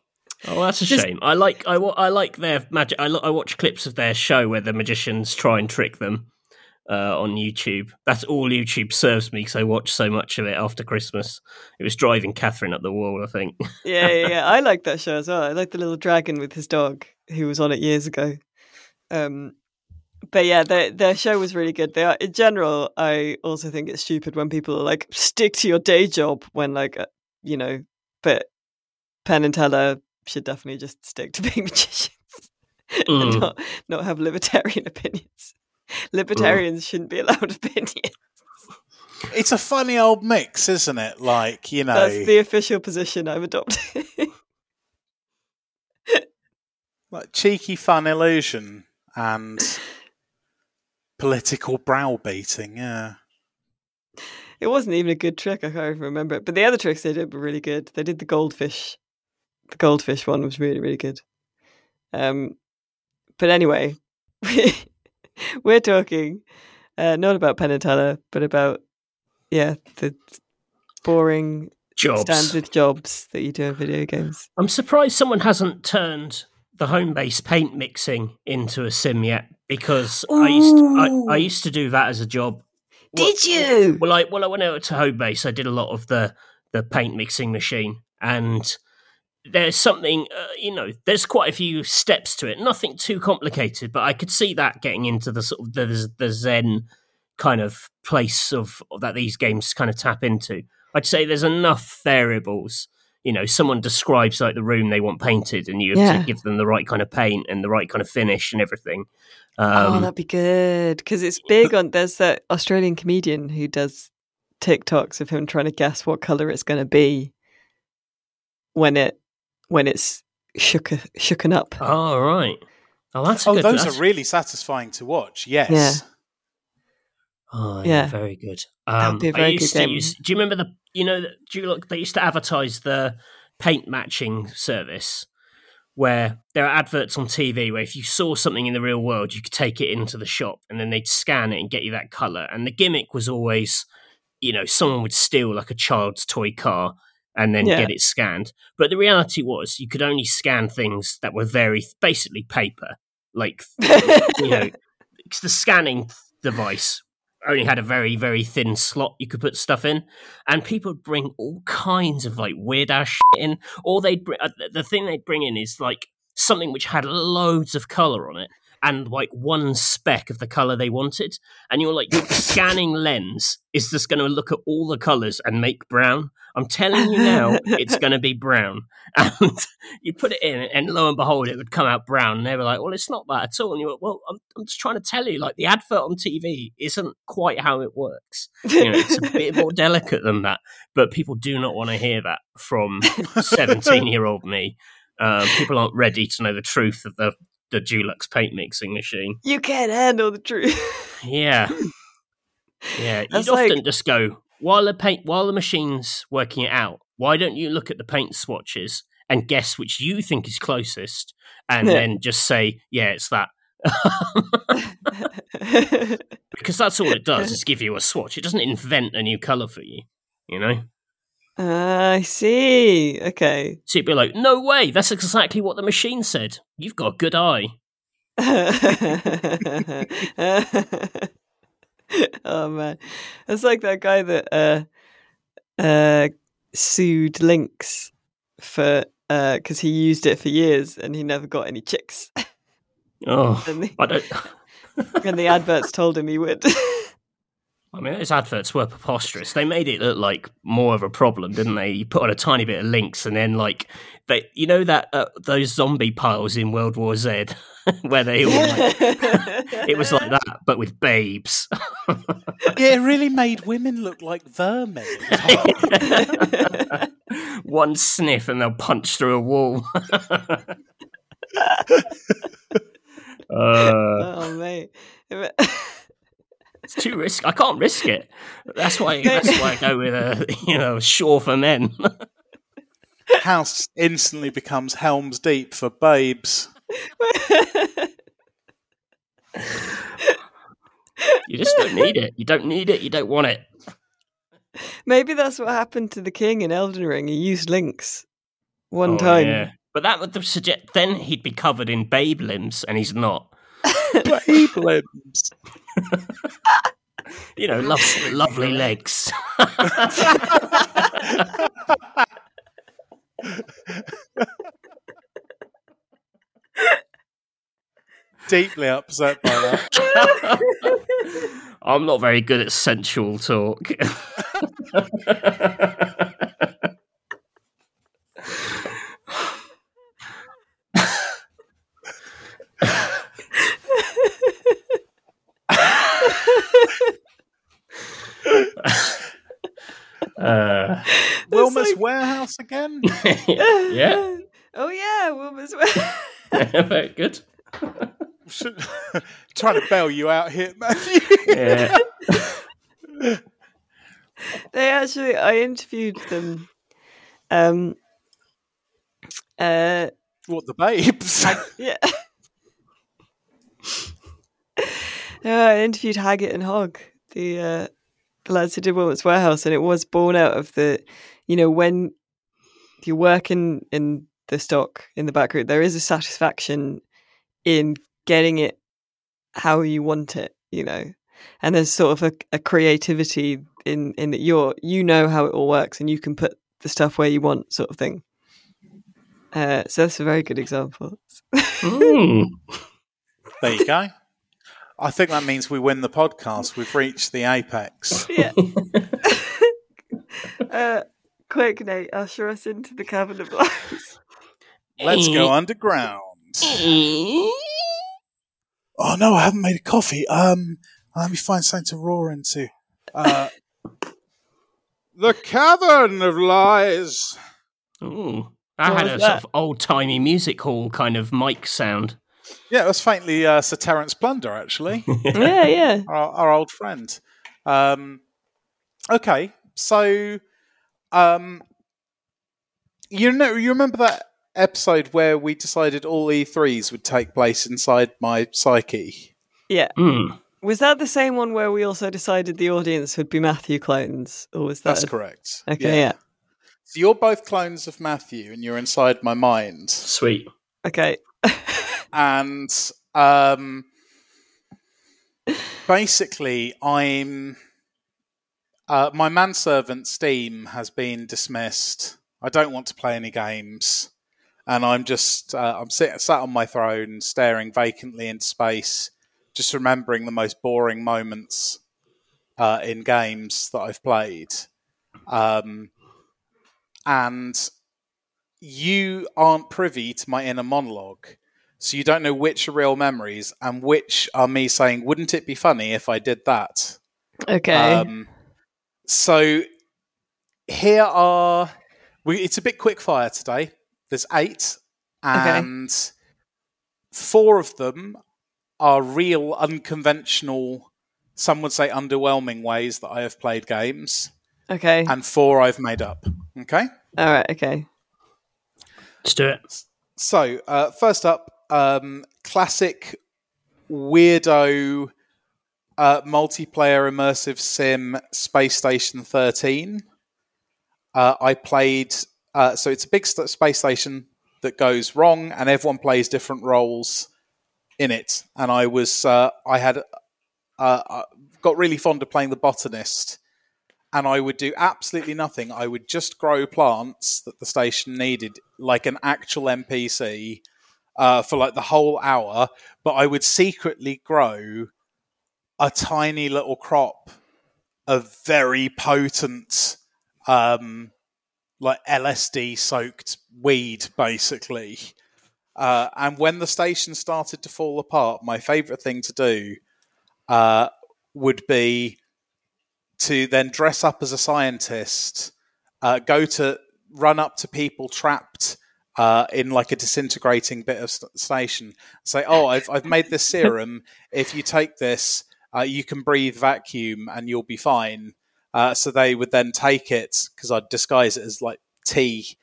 Oh, that's a Just- shame. I like I, I like their magic. I, lo- I watch clips of their show where the magicians try and trick them uh, on YouTube. That's all YouTube serves me because I watch so much of it after Christmas. It was driving Catherine up the wall, I think. yeah, yeah yeah i like that show as well i like the little dragon with his dog who was on it years ago um but yeah their their show was really good they are in general i also think it's stupid when people are like stick to your day job when like uh, you know but penn and teller should definitely just stick to being magicians and Mm. not, not have libertarian opinions libertarians shouldn't be allowed opinions it's a funny old mix, isn't it? Like, you know. That's the official position I'm adopting. like cheeky fun illusion and political browbeating. Yeah, it wasn't even a good trick. I can't even remember it. But the other tricks they did were really good. They did the goldfish. The goldfish one was really, really good. Um, but anyway, we're talking uh, not about Penn and Teller, but about yeah the boring Jobs. standard jobs that you do in video games. I'm surprised someone hasn't turned the Homebase paint mixing into a sim yet because I used I, I used to do that as a job. Well- Did you? Well, I well I went out to Homebase. I did a lot of the the paint mixing machine, and there's something uh, you know. There's quite a few steps to it. Nothing too complicated, but I could see that getting into the sort of the, the Zen kind of place of that these games kind of tap into. I'd say there's enough variables. You know, someone describes like the room they want painted, and you have Yeah. to give them the right kind of paint and the right kind of finish and everything. oh, Um, that'd be good because it's big on. There's that Australian comedian who does TikToks of him trying to guess what color it's going to be when it when it's shook shooken up. oh right. Oh, that's a oh, good. those that's- are really satisfying to watch. Yes. Yeah. Oh yeah, Yeah. very good. That would Um, be a I very good game. use- do you remember the? You know, do you look? They used to advertise the paint matching service, where there are adverts on TV where if you saw something in the real world, you could take it into the shop and then they'd scan it and get you that color. And the gimmick was always, you know, someone would steal like a child's toy car and then Yeah. get it scanned. But the reality was, you could only scan things that were very basically paper, like you know because the scanning device only had a very very thin slot you could put stuff in, and people would bring all kinds of like weird ass shit in. Or they'd bring uh, the thing they'd bring in is like something which had loads of color on it and like one speck of the color they wanted, and you're like, your scanning lens is just going to look at all the colors and make brown. I'm telling you now, it's going to be brown. And you put it in, and lo and behold, it would come out brown. And they were like, well, it's not that at all. And you were, like, well, I'm, I'm just trying to tell you, like, the advert on TV isn't quite how it works. You know, it's a bit more delicate than that. But people do not want to hear that from 17 year old me. Uh, people aren't ready to know the truth of the the Dulux paint mixing machine. You can't handle the truth. Yeah, yeah. You'd That's often just go while the paint while the machine's working it out. Why don't you look at the paint swatches and guess which you think is closest, and Yeah. then just say, "Yeah, it's that." because that's all it does is give you a swatch. It doesn't invent a new color for you. You know, I see. Okay. so you'd be like, "No way! That's exactly what the machine said. You've got a good eye." oh man, it's like that guy that uh, uh, sued Lynx for because he used it for years and he never got any chicks, Oh, and the, I don't. and the adverts told him he would. I mean, those adverts were preposterous. They made it look like more of a problem, didn't they? You put on a tiny bit of Lynx, and then like they, you know that uh, those zombie piles in World War Z, where they all like, it was like that, but with babes. Yeah, it really made women look like vermin. One sniff, and they'll punch through a wall. uh, oh mate. It's too risky. I can't risk it. That's why. That's why I go with uh, a you know Sure for men. House instantly becomes Helm's Deep for babes. You just don't need it. You don't need it. You don't want it. Maybe that's what happened to the king in Elden Ring. He used Lynx one Oh, time. yeah. But that would suggest then he'd be covered in babe limbs, and he's not. Babe limbs. You know, lo- lovely legs. Deeply upset by that. I'm not very good at sensual talk. Uh, Wilmot's like- warehouse again? yeah, Oh yeah, Wilmot's. Warehouse. Very good. Should- Trying to bail you out here, Matthew. Yeah. they actually, I interviewed them. Um. Uh. what, the babes? Yeah. Uh, I interviewed Haggett and Hogg, the uh, the lads who did Wilmot's Warehouse, and it was born out of the, you know, when you're working in the stock in the back room, there is a satisfaction in getting it how you want it, you know, and there's sort of a, a creativity in in that you're you know how it all works and you can put the stuff where you want, sort of thing. Uh, so that's a very good example. Mm. There you go. I think that means we win the podcast. We've reached the apex. Yeah. uh, quick, Nate, usher us into the cavern of lies. Let's go underground. Oh no, I haven't made a coffee. Um, let me find something to roar into. Uh, the cavern of lies. Ooh. I What had was a that? sort of old timey music hall kind of mic sound. Yeah, it was faintly uh, Sir Terence Blunder, actually, yeah, yeah. our, our old friend. Um, okay, so um, you know, you remember that episode where we decided all E3s would take place inside my psyche? Yeah. Mm. Was that the same one where we also decided the audience would be Matthew clones? Or was that. That's a- correct. Okay, yeah. So you're both clones of Matthew, and you're inside my mind. Sweet. Okay. and um, basically, I'm. Uh, my manservant Steam has been dismissed. I don't want to play any games, and I'm just uh, I'm sit, sat on my throne, staring vacantly into space, just remembering the most boring moments uh, in games that I've played. Um, and you aren't privy to my inner monologue. So you don't know which are real memories and which are me saying, wouldn't it be funny if I did that? Okay. Um, so here are we. It's a bit quick fire today. There's eight, and four of them are real unconventional. Some would say underwhelming ways that I have played games, okay. and four I've made up. Okay. All right. Okay. Let's do it. So uh, first up, um, classic weirdo uh, multiplayer immersive sim Space Station 13. Uh, I played, uh, so it's a big st- space station that goes wrong, and everyone plays different roles in it. And I was, uh, I had, uh, uh, got really fond of playing the botanist, and I would do absolutely nothing. I would just grow plants that the station needed, like an actual NPC, uh, for like the whole hour. But I would secretly grow a tiny little crop of very potent, um, like LSD soaked weed, basically. Uh, and when the station started to fall apart, my favourite thing to do uh, would be to then dress up as a scientist, uh, go to run up to people trapped uh, in like a disintegrating bit of st- station, say, "Oh, I've I've made this serum. if you take this, uh, you can breathe vacuum and you'll be fine." Uh, so they would then take it because I'd disguise it as like tea.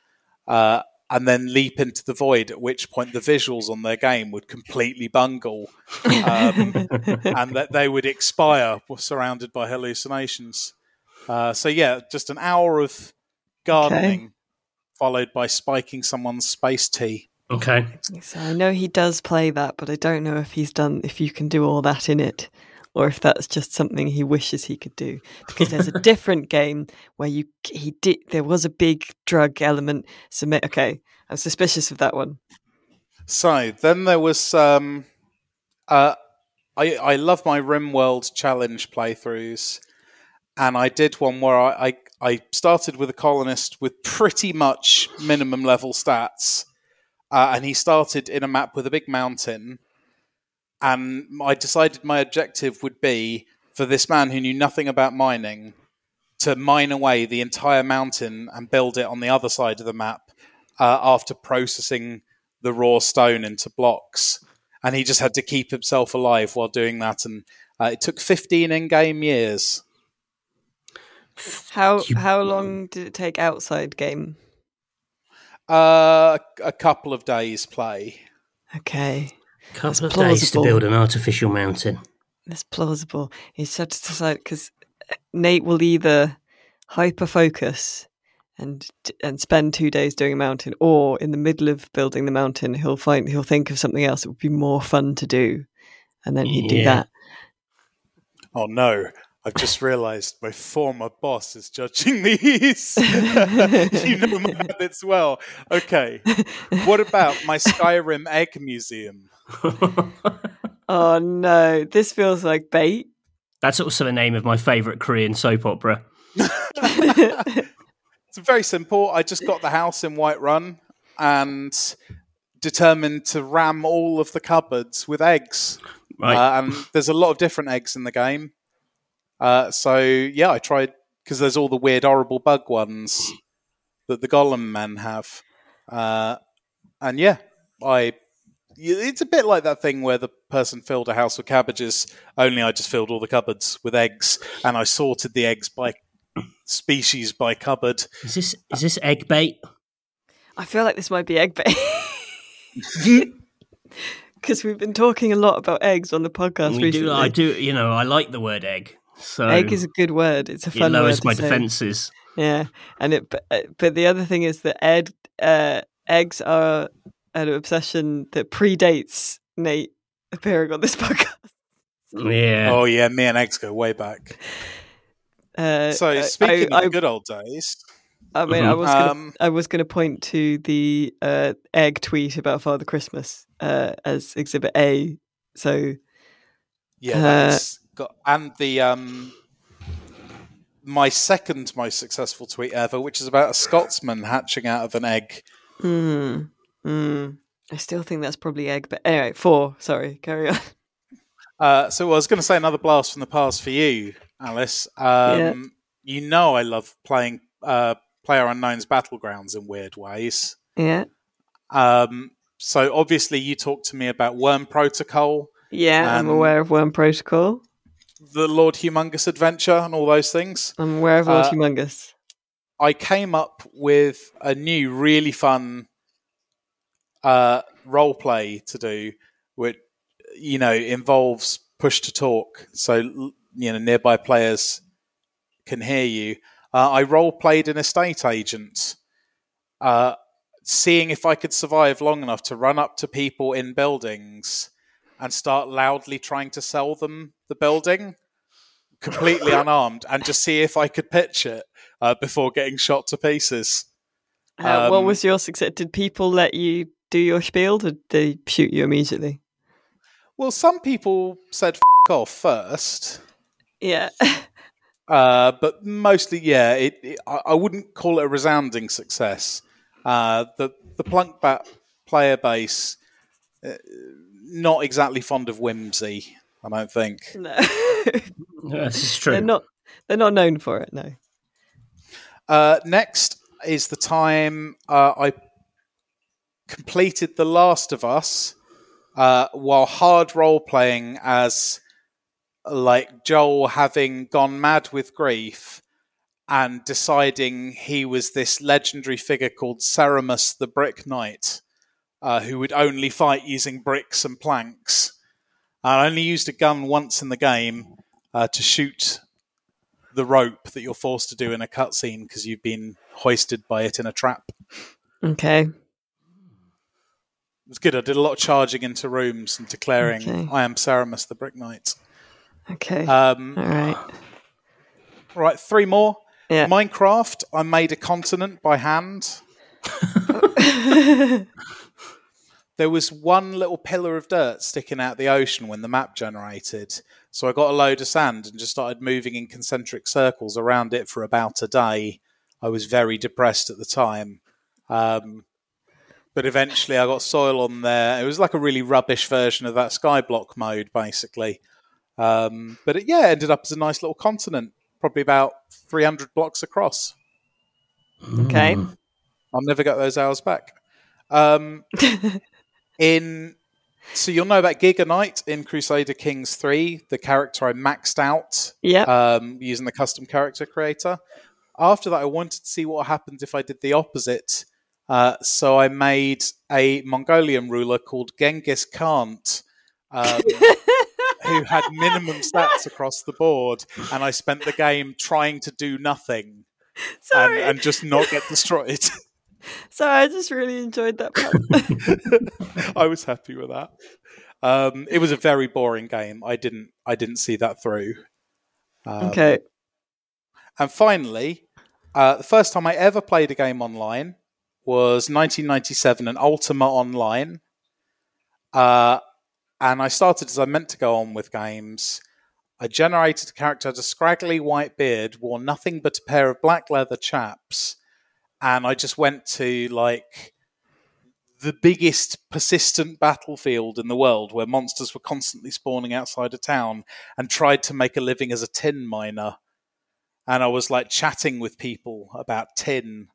Uh, and then leap into the void. At which point, the visuals on their game would completely bungle, um, and that they would expire, surrounded by hallucinations. Uh, so yeah, just an hour of gardening, followed by spiking someone's space tea. Okay. So I know he does play that, but I don't know if he's done if you can do all that in it, or if that's just something he wishes he could do. Because there's a different game where you he did there was a big drug element. So ma- okay, I'm suspicious of that one. So then there was. Um, uh, I I love my RimWorld challenge playthroughs, and I did one where I, I I started with a colonist with pretty much minimum level stats, uh, and he started in a map with a big mountain, and I decided my objective would be for this man who knew nothing about mining to mine away the entire mountain and build it on the other side of the map uh, after processing the raw stone into blocks. And he just had to keep himself alive while doing that. And uh, it took 15 in game years. How You- how long did it take outside game? Uh, a couple of days play. Okay, Couple of That's days to build an artificial mountain. that's plausible. He's had to decide because Nate will either hyper focus and and spend two days doing a mountain, or in the middle of building the mountain, he'll find he'll think of something else that would be more fun to do, and then he'd do that. Oh no. I've just realised my former boss is judging these. you know my habits well. Okay. What about my Skyrim egg museum? Oh no, this feels like bait. That's also the name of my favourite Korean soap opera. It's very simple. I just got the house in Whiterun and determined to ram all of the cupboards with eggs. Right. Uh, and there's a lot of different eggs in the game. Uh, so yeah, I tried because there's all the weird, horrible bug ones that the Golem men have. Uh, and yeah, I. It's a bit like that thing where the person filled a house with cabbages. Only I just filled all the cupboards with eggs, and I sorted the eggs by species by cupboard. is this is this egg bait? I feel like this might be egg bait. Because we've been talking a lot about eggs on the podcast We recently. do. I do. You know, I like the word egg. So Egg is a good word. It's a it fun lowers word. my to say. defences. Yeah, and it. But, uh, the other thing is that Ed uh, eggs are an obsession that predates Nate appearing on this podcast. Yeah. Oh yeah, me and eggs go way back. Uh, So I- speaking I, of the good old days, I mean, I was gonna, um, I was going to point to the uh, egg tweet about Father Christmas uh, as Exhibit A. So yeah, Uh, that's got and the um, my second most successful tweet ever, which is about a Scotsman hatching out of an egg. Mm, mm. I still think that's probably egg, but anyway, four. Sorry, carry on. Uh, so I was going to say another blast from the past for you, Alice. Um, Yeah. You know I love playing uh, Player Unknown's Battlegrounds in weird ways. Yeah, Um, so obviously you talked to me about Worm Protocol, yeah. I'm aware of Worm Protocol. The Lord Humongous Adventure, and all those things. I'm aware of Lord uh, Humongous. I came up with a new, really fun uh, role play to do, which you know involves push to talk. So you know nearby players can hear you. Uh, I role played an estate agent, uh, seeing if I could survive long enough to run up to people in buildings and start loudly trying to sell them the building, completely unarmed, and just see if I could pitch it uh, before getting shot to pieces. Uh, what um, was your success? Did people let you do your spiel? Did they shoot you immediately? Well, some people said F- off first, Yeah. uh, but mostly, yeah, it, it, I, I wouldn't call it a resounding success. Uh, the the Plunkbat player base, uh, not exactly fond of whimsy. I don't think. no. This is true. they're not. They're not known for it. No. Uh, next is the time uh, I completed The Last of Us uh, while hard role playing as like Joel having gone mad with grief and deciding he was this legendary figure called Ceramus the Brick Knight uh, who would only fight using bricks and planks. I only used a gun once in the game uh, to shoot the rope that you're forced to do in a cutscene because you've been hoisted by it in a trap. Okay. It was good. I did a lot of charging into rooms and declaring, Okay. "I am Ceramus the Brick Knight." Okay. Um, All right. right, three more. Yeah. Minecraft. I made a continent by hand. There was one little pillar of dirt sticking out the ocean when the map generated. So I got a load of sand and just started moving in concentric circles around it for about a day. I was very depressed at the time. Um, but eventually I got soil on there. It was like a really rubbish version of that skyblock mode, basically. Um, but it, yeah, ended up as a nice little continent, probably about 300 blocks across. Okay. Mm. I'll never get those hours back. Um, in so you'll know about Giga Knight in Crusader Kings 3, the character I maxed out um, using the custom character creator. After that, I wanted to see what happened if I did the opposite. Uh, so I made a Mongolian ruler called Genghis Khan, um, who had minimum stats across the board, and I spent the game trying to do nothing and, and just not get destroyed. Sorry. I just really enjoyed that part. I was happy with that. Um, it was a very boring game. I didn't I didn't see that through. Um, okay. And finally, uh, the first time I ever played a game online was 1997 and Ultima Online. Uh, and I started as I meant to go on with games. I generated a character had a scraggly white beard, wore nothing but a pair of black leather chaps, and I just went to like the biggest persistent battlefield in the world where monsters were constantly spawning outside of town and tried to make a living as a tin miner and I was like chatting with people about tin,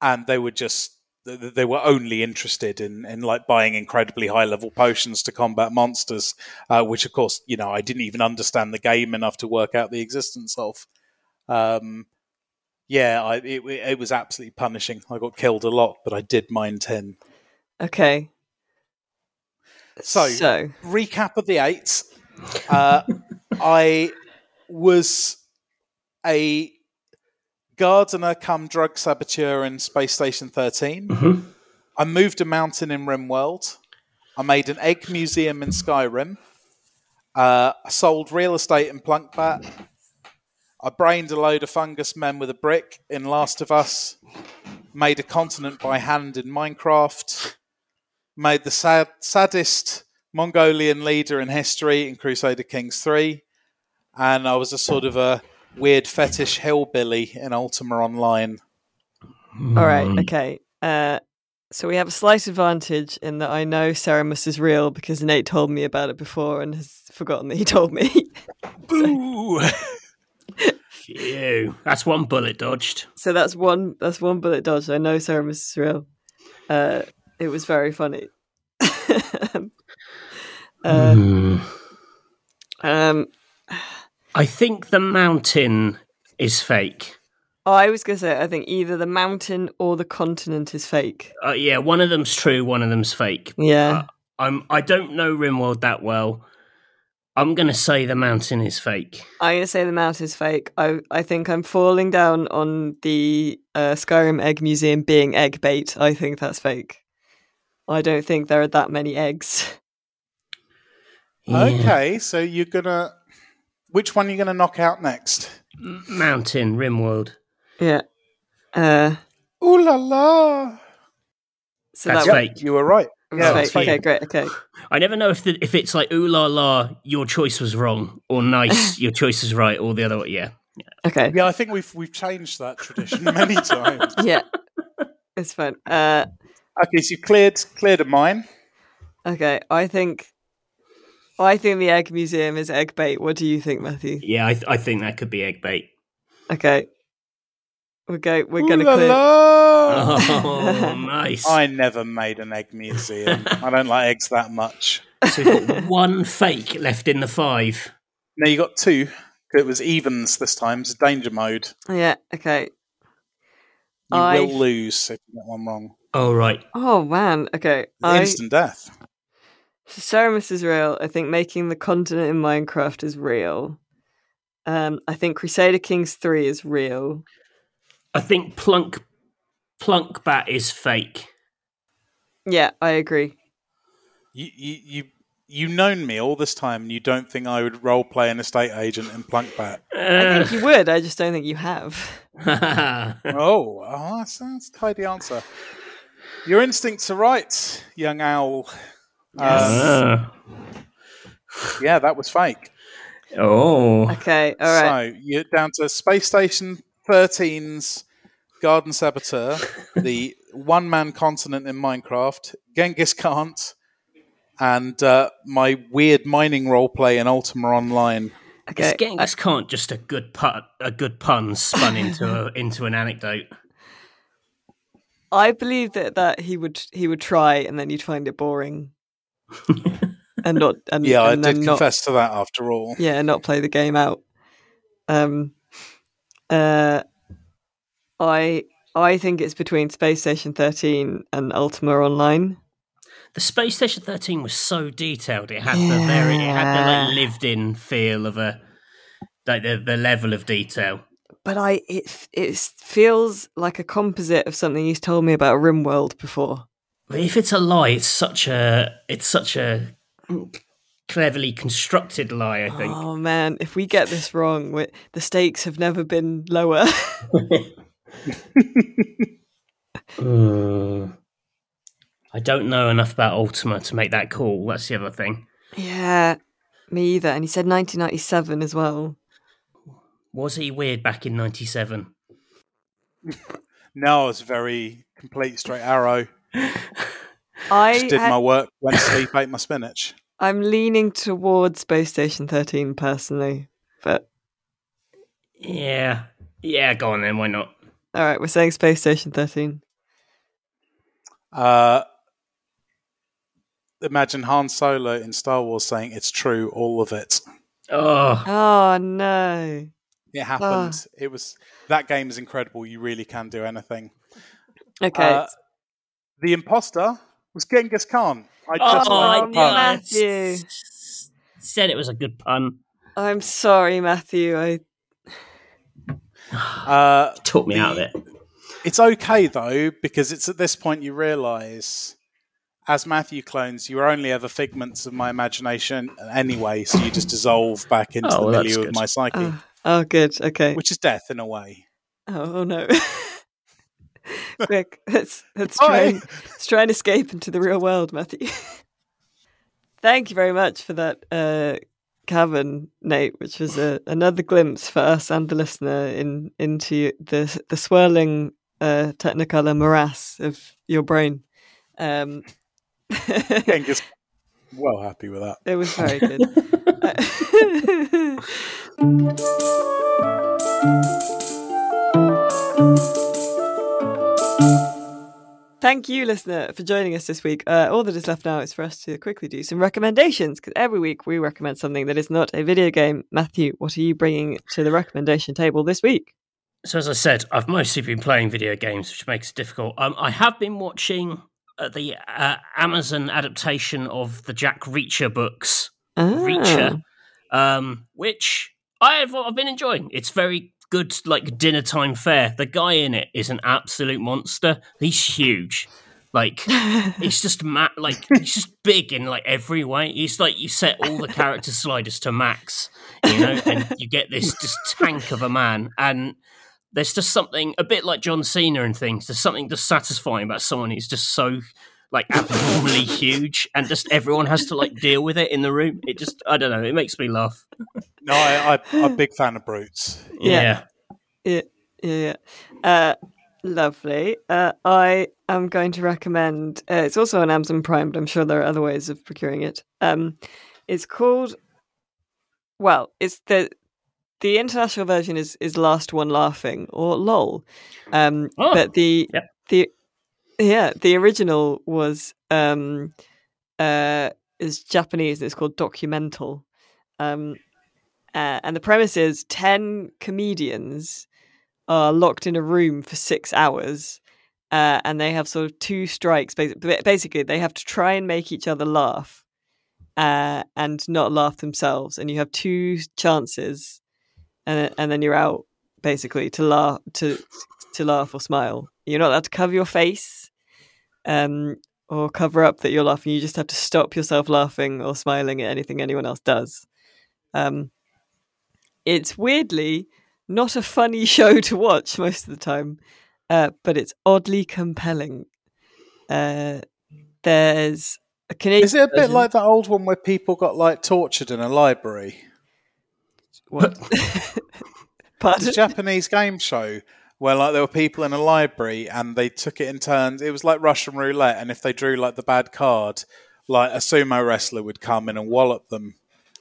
and they were just they were only interested in in like buying incredibly high level potions to combat monsters, uh, which of course you know I didn't even understand the game enough to work out the existence of. Um, yeah, I, it, it was absolutely punishing. I got killed a lot, but I did mine 10. Okay. So- so recap of the eight. Uh, I was a gardener come drug saboteur in Space Station 13. Mhm. I moved a mountain in RimWorld. I made an egg museum in Skyrim. Uh, I sold real estate in Plunkbat. I brained a load of fungus men with a brick in Last of Us. Made a continent by hand in Minecraft. Made the sad, saddest Mongolian leader in history in Crusader Kings 3. And I was a sort of a weird fetish hillbilly in Ultima Online. All right, okay. Uh, so we have a slight advantage in that I know Ceramus is real because Nate told me about it before and has forgotten that he told me. Boo! Phew. That's one bullet dodged. so that's one. That's one bullet dodge. I know Ceramus is real. Uh, it was very funny. uh, Hmm. um, I think the mountain is fake. I was gonna say I think either the mountain or the continent is fake. Uh, yeah, one of them's true, one of them's fake. Yeah. I'm. I don't know Rimworld that well. I'm gonna say the mountain is fake. I'm gonna say the mountain is fake. I I think I'm falling down on the uh, Skyrim Egg Museum being egg bait. I think that's fake. I don't think there are that many eggs. Yeah. Okay, so you're gonna. Which one are you gonna knock out next? M- Mountain, Rimworld. Yeah. Uh, Ooh la la! so That's that fake. You were right. Was Yeah, fake. it's. Okay, great. Okay. I never know if the, if it's like ooh la la, your choice was wrong, or nice, your choice is right, or the other way. Yeah. Okay. Yeah, I think we've we've changed that tradition many times. Yeah. It's fine. Uh, Okay, so you cleared cleared a mine. okay. I think. I think the Egg Museum is egg bait. What do you think, Matthew? Yeah, I, th- I think that could be egg bait. Okay. We're go. We're gonna clear. la! Oh, nice. I never made an egg museum. I don't like eggs that much. So we've got one fake left in the five. No, you got two. It was evens this time. It's danger mode. Yeah. Okay. You I- will lose if you get one wrong. Oh right. Oh man. Okay. I. Instant death. So Ceramus is real. I think making the continent in Minecraft is real. Um, I think Crusader Kings 3 is real. I think plunk plunk bat is fake. Yeah, I agree. You you you you known me all this time, and you don't think I would role play an estate agent in Plunkbat? I think you would, I just don't think you have. oh, oh, that's, that's a tidy answer. Your instincts are right, young owl. Uh, Ah. yeah, that was fake. oh. Okay, all right. So you're down to Space Station 13's Garden Saboteur, the one man continent in Minecraft, Genghis Khan, and uh, my weird mining roleplay in Ultima Online. Okay. Is Genghis Khan just a good pun, a good pun spun into a, into an anecdote? I believe that, that he would he would try and then you'd find it boring. and not and, Yeah, I and did not, confess to that after all. yeah, and not play the game out. Um uh I I think it's between Space Station 13 and Ultima Online. The Space Station 13 was so detailed. It had the very, it had the like lived in feel of a, like the, the level of detail. But I it it feels like a composite of something he's told me about RimWorld before. If it's a lie, it's such a, it's such a cleverly constructed lie. I think. Oh man, if we get this wrong, the stakes have never been lower. Uh, I don't know enough about Ultima to make that call. That's the other thing. yeah, me either. And he said 1997 as well. Was he weird back in '97? No, I was very complete straight arrow. I Just did had- my work, went to sleep, ate my spinach. I'm leaning towards Space Station 13 personally, but Yeah, yeah. Go on then. Why not? All right, we're saying Space Station 13. Uh, imagine Han Solo in Star Wars saying it's true, all of it. Oh, Oh no! It happened. It was that game is incredible. You really can do anything. Okay, Uh, the imposter was Genghis Khan. I just oh, I knew Matthew. Said it was a good pun. I'm sorry, Matthew. I Uh, Took me The- out of it. it's okay though because it's at this point you realise as Matthew clones, you are only ever figments of my imagination anyway, so you just dissolve back into Oh, the well, milieu of my psyche, Oh, oh, good. Okay. which is death in a way. Oh, oh no. Quick, let's let's try and, let's try and escape into the real world, Matthew. Thank you very much for that uh, cavern, Nate, which was a, another glimpse for us and the listener in into the the swirling uh, Technicolor morass of your brain. Um, Genghis, well happy with that. it was very good. Thank you, listener, for joining us this week. Uh, all that is left now is for us to quickly do some recommendations because every week we recommend something that is not a video game. Matthew, what are you bringing to the recommendation table this week? So as I said, I've mostly been playing video games, which makes it difficult. Um, I have been watching uh, the uh, Amazon adaptation of the Jack Reacher books, Ah, Reacher, um, which I've I've been enjoying. It's very good, like dinner time fare. The guy in it is an absolute monster. He's huge. Like he's just ma- like he's just big in like every way. He's like you set all the character sliders to max, you know, and you get this just tank of a man. And there's just something a bit like John Cena and things. There's something just satisfying about someone who's just so like abnormally huge, and just everyone has to like deal with it in the room. It just I don't know. It makes me laugh. No, I, I, I'm a big fan of brutes. Yeah. Yeah, yeah, yeah. Uh, lovely. Uh, I am going to recommend. Uh, it's also on Amazon Prime, but I'm sure there are other ways of procuring it. Um, it's called. Well, it's the the international version is is Last One Laughing or LOL. Um, Oh, but the yep. the yeah the original was um uh is Japanese and it's called Documental. Um, uh, and the premise is 10 comedians are locked in a room for six hours uh, and they have sort of two strikes basically they have to try and make each other laugh uh, and not laugh themselves and you have two chances and, and then you're out basically to laugh to to laugh or smile you're not allowed to cover your face um, or cover up that you're laughing you just have to stop yourself laughing or smiling at anything anyone else does um, it's weirdly not a funny show to watch most of the time, uh, but it's oddly compelling. Uh, there's a Canadian. Is it a bit version- like that old one where people got like tortured in a library? what? It's a Japanese game show where like there were people in a library and they took it in turns. It was like Russian roulette, and if they drew like the bad card, like a sumo wrestler would come in and wallop them,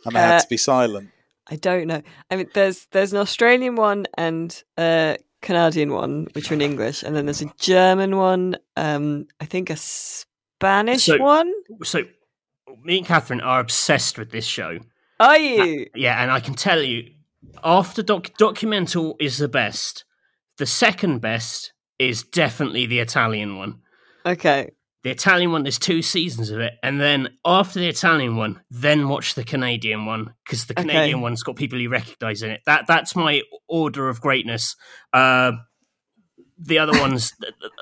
and they Uh, had to be silent. I don't know. I mean, there's there's an Australian one and a Canadian one, which are in English, and then there's a German one. Um, I think a Spanish So- one. So me and Catherine are obsessed with this show. Are you? Yeah, and I can tell you, after doc- documental is the best. The second best is definitely the Italian one. Okay. The Italian one, there's two seasons of it, and then after the Italian one, then watch the Canadian one because the Okay. Canadian one's got people you recognise in it. That that's my order of greatness. Uh, the other ones,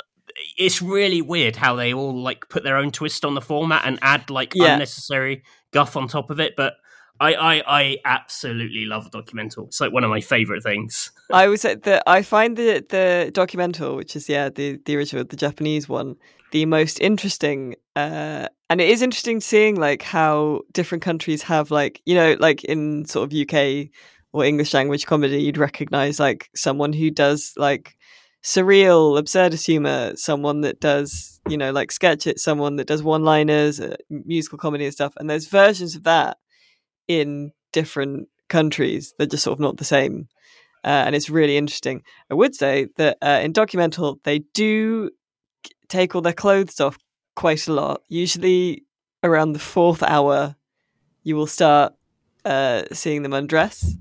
it's really weird how they all like put their own twist on the format and add like Yeah. unnecessary guff on top of it. But I, I, I absolutely love a documental. It's like one of my favourite things. I was say that I find the the documental, which is yeah the the original, the Japanese one, the most interesting. Uh, and it is interesting seeing like how different countries have like you know like in sort of UK or English language comedy, you'd recognize like someone who does like surreal absurdist humor, someone that does you know like sketch it, someone that does one liners, uh, musical comedy and stuff. And there's versions of that in different countries. They're just sort of not the same uh, and it's really interesting. I would say that uh, in documental they do take all their clothes off quite a lot. Usually around the fourth hour, you will start uh, seeing them undress.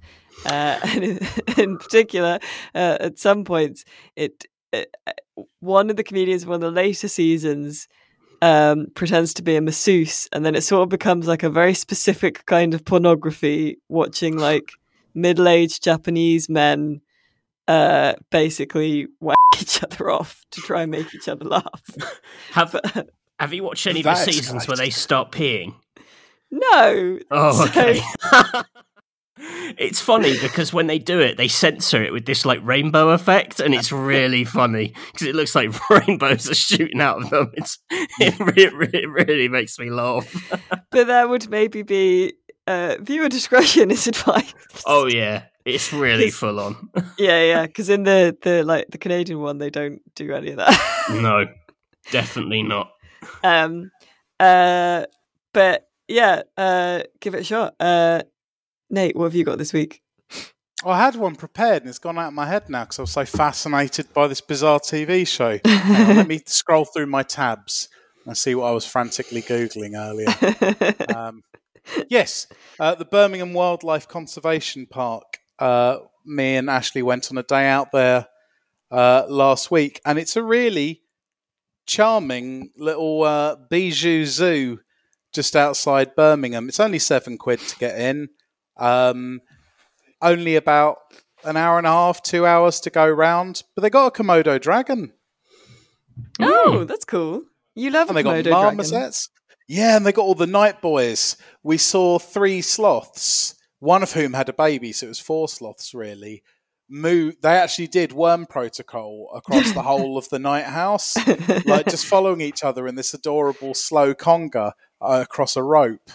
Uh, and in, particular, uh, at some points, it, it one of the comedians, one of the later seasons, um, pretends to be a masseuse, and then it sort of becomes like a very specific kind of pornography. Watching like middle-aged Japanese men uh, basically whack each other off to try and make each other laugh. Have But Have you watched any of the is seasons where they start peeing? No. Oh, So- okay. it's funny because when they do it, they censor it with this like rainbow effect, and it's really funny because it looks like rainbows are shooting out of them. It's it really, it really makes me laugh. but that would maybe be uh, viewer discretion is advised. Oh yeah, it's really Yes. full on. yeah, yeah. Because in the the like the Canadian one, they don't do any of that. no, definitely not. um, uh, but yeah, uh, give it a shot. Uh, Nate, what have you got this week? I had one prepared and it's gone out of my head now because I was so fascinated by this bizarre TV show. On, let me scroll through my tabs and see what I was frantically Googling earlier. Um, yes, uh, the Birmingham Wildlife Conservation Park. Uh, me and Ashley went on a day out there uh, last week, and it's a really charming little uh, bijou zoo just outside Birmingham. It's only seven quid to get in. Um, only about an hour and a half, two hours to go round, but they got a Komodo dragon. oh, that's cool. You love And a they got Komodo dragon. marmosets. Yeah, and they got all the night boys. We saw three sloths, one of whom had a baby, so it was four sloths really. Move. They actually did worm protocol across the whole of the night house, like just following each other in this adorable slow conga uh, across a rope.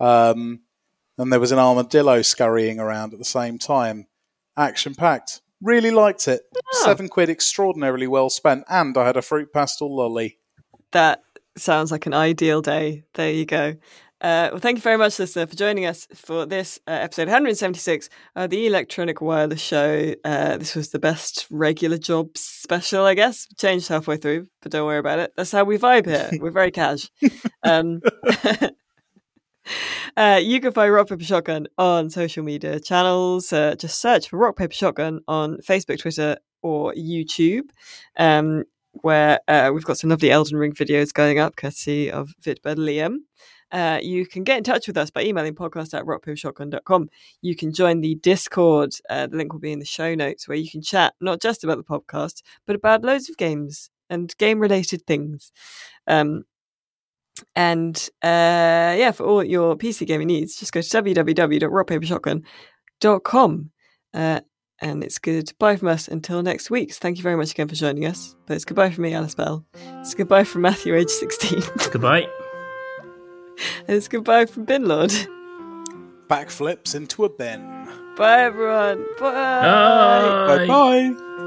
Um, and there was an armadillo scurrying around at the same time. Action packed. Really liked it. Oh. Seven quid, extraordinarily well spent, and I had a Fruit Pastille lolly. That sounds like an ideal day. There you go. Uh, well, thank you very much, listener, for joining us for this uh, episode 176 of the Electronic Wireless Show. Uh, this was the best regular jobs special, I guess. Changed halfway through, but don't worry about it. That's how we vibe here. We're very cash. Um, uh, you can find Rock Paper Shotgun on social media channels. Uh, just search for Rock Paper Shotgun on Facebook, Twitter, or YouTube. Um, where uh, we've got some lovely Elden Ring videos going up, courtesy of Vidbud Liam. Uh, you can get in touch with us by emailing podcast at rockpapershotgun.com. You can join the Discord. Uh, the link will be in the show notes where you can chat not just about the podcast, but about loads of games and game related things. Um, and uh, yeah, for all your PC gaming needs, just go to www.rockpapershotgun.com. Uh, and it's goodbye from us until next week. So thank you very much again for joining us. But it's goodbye from me, Alice Bell. It's goodbye from Matthew, age 16. Goodbye. and it's goodbye from Bin Lord. Backflips into a bin. Bye, everyone. Bye. Bye. Bye bye.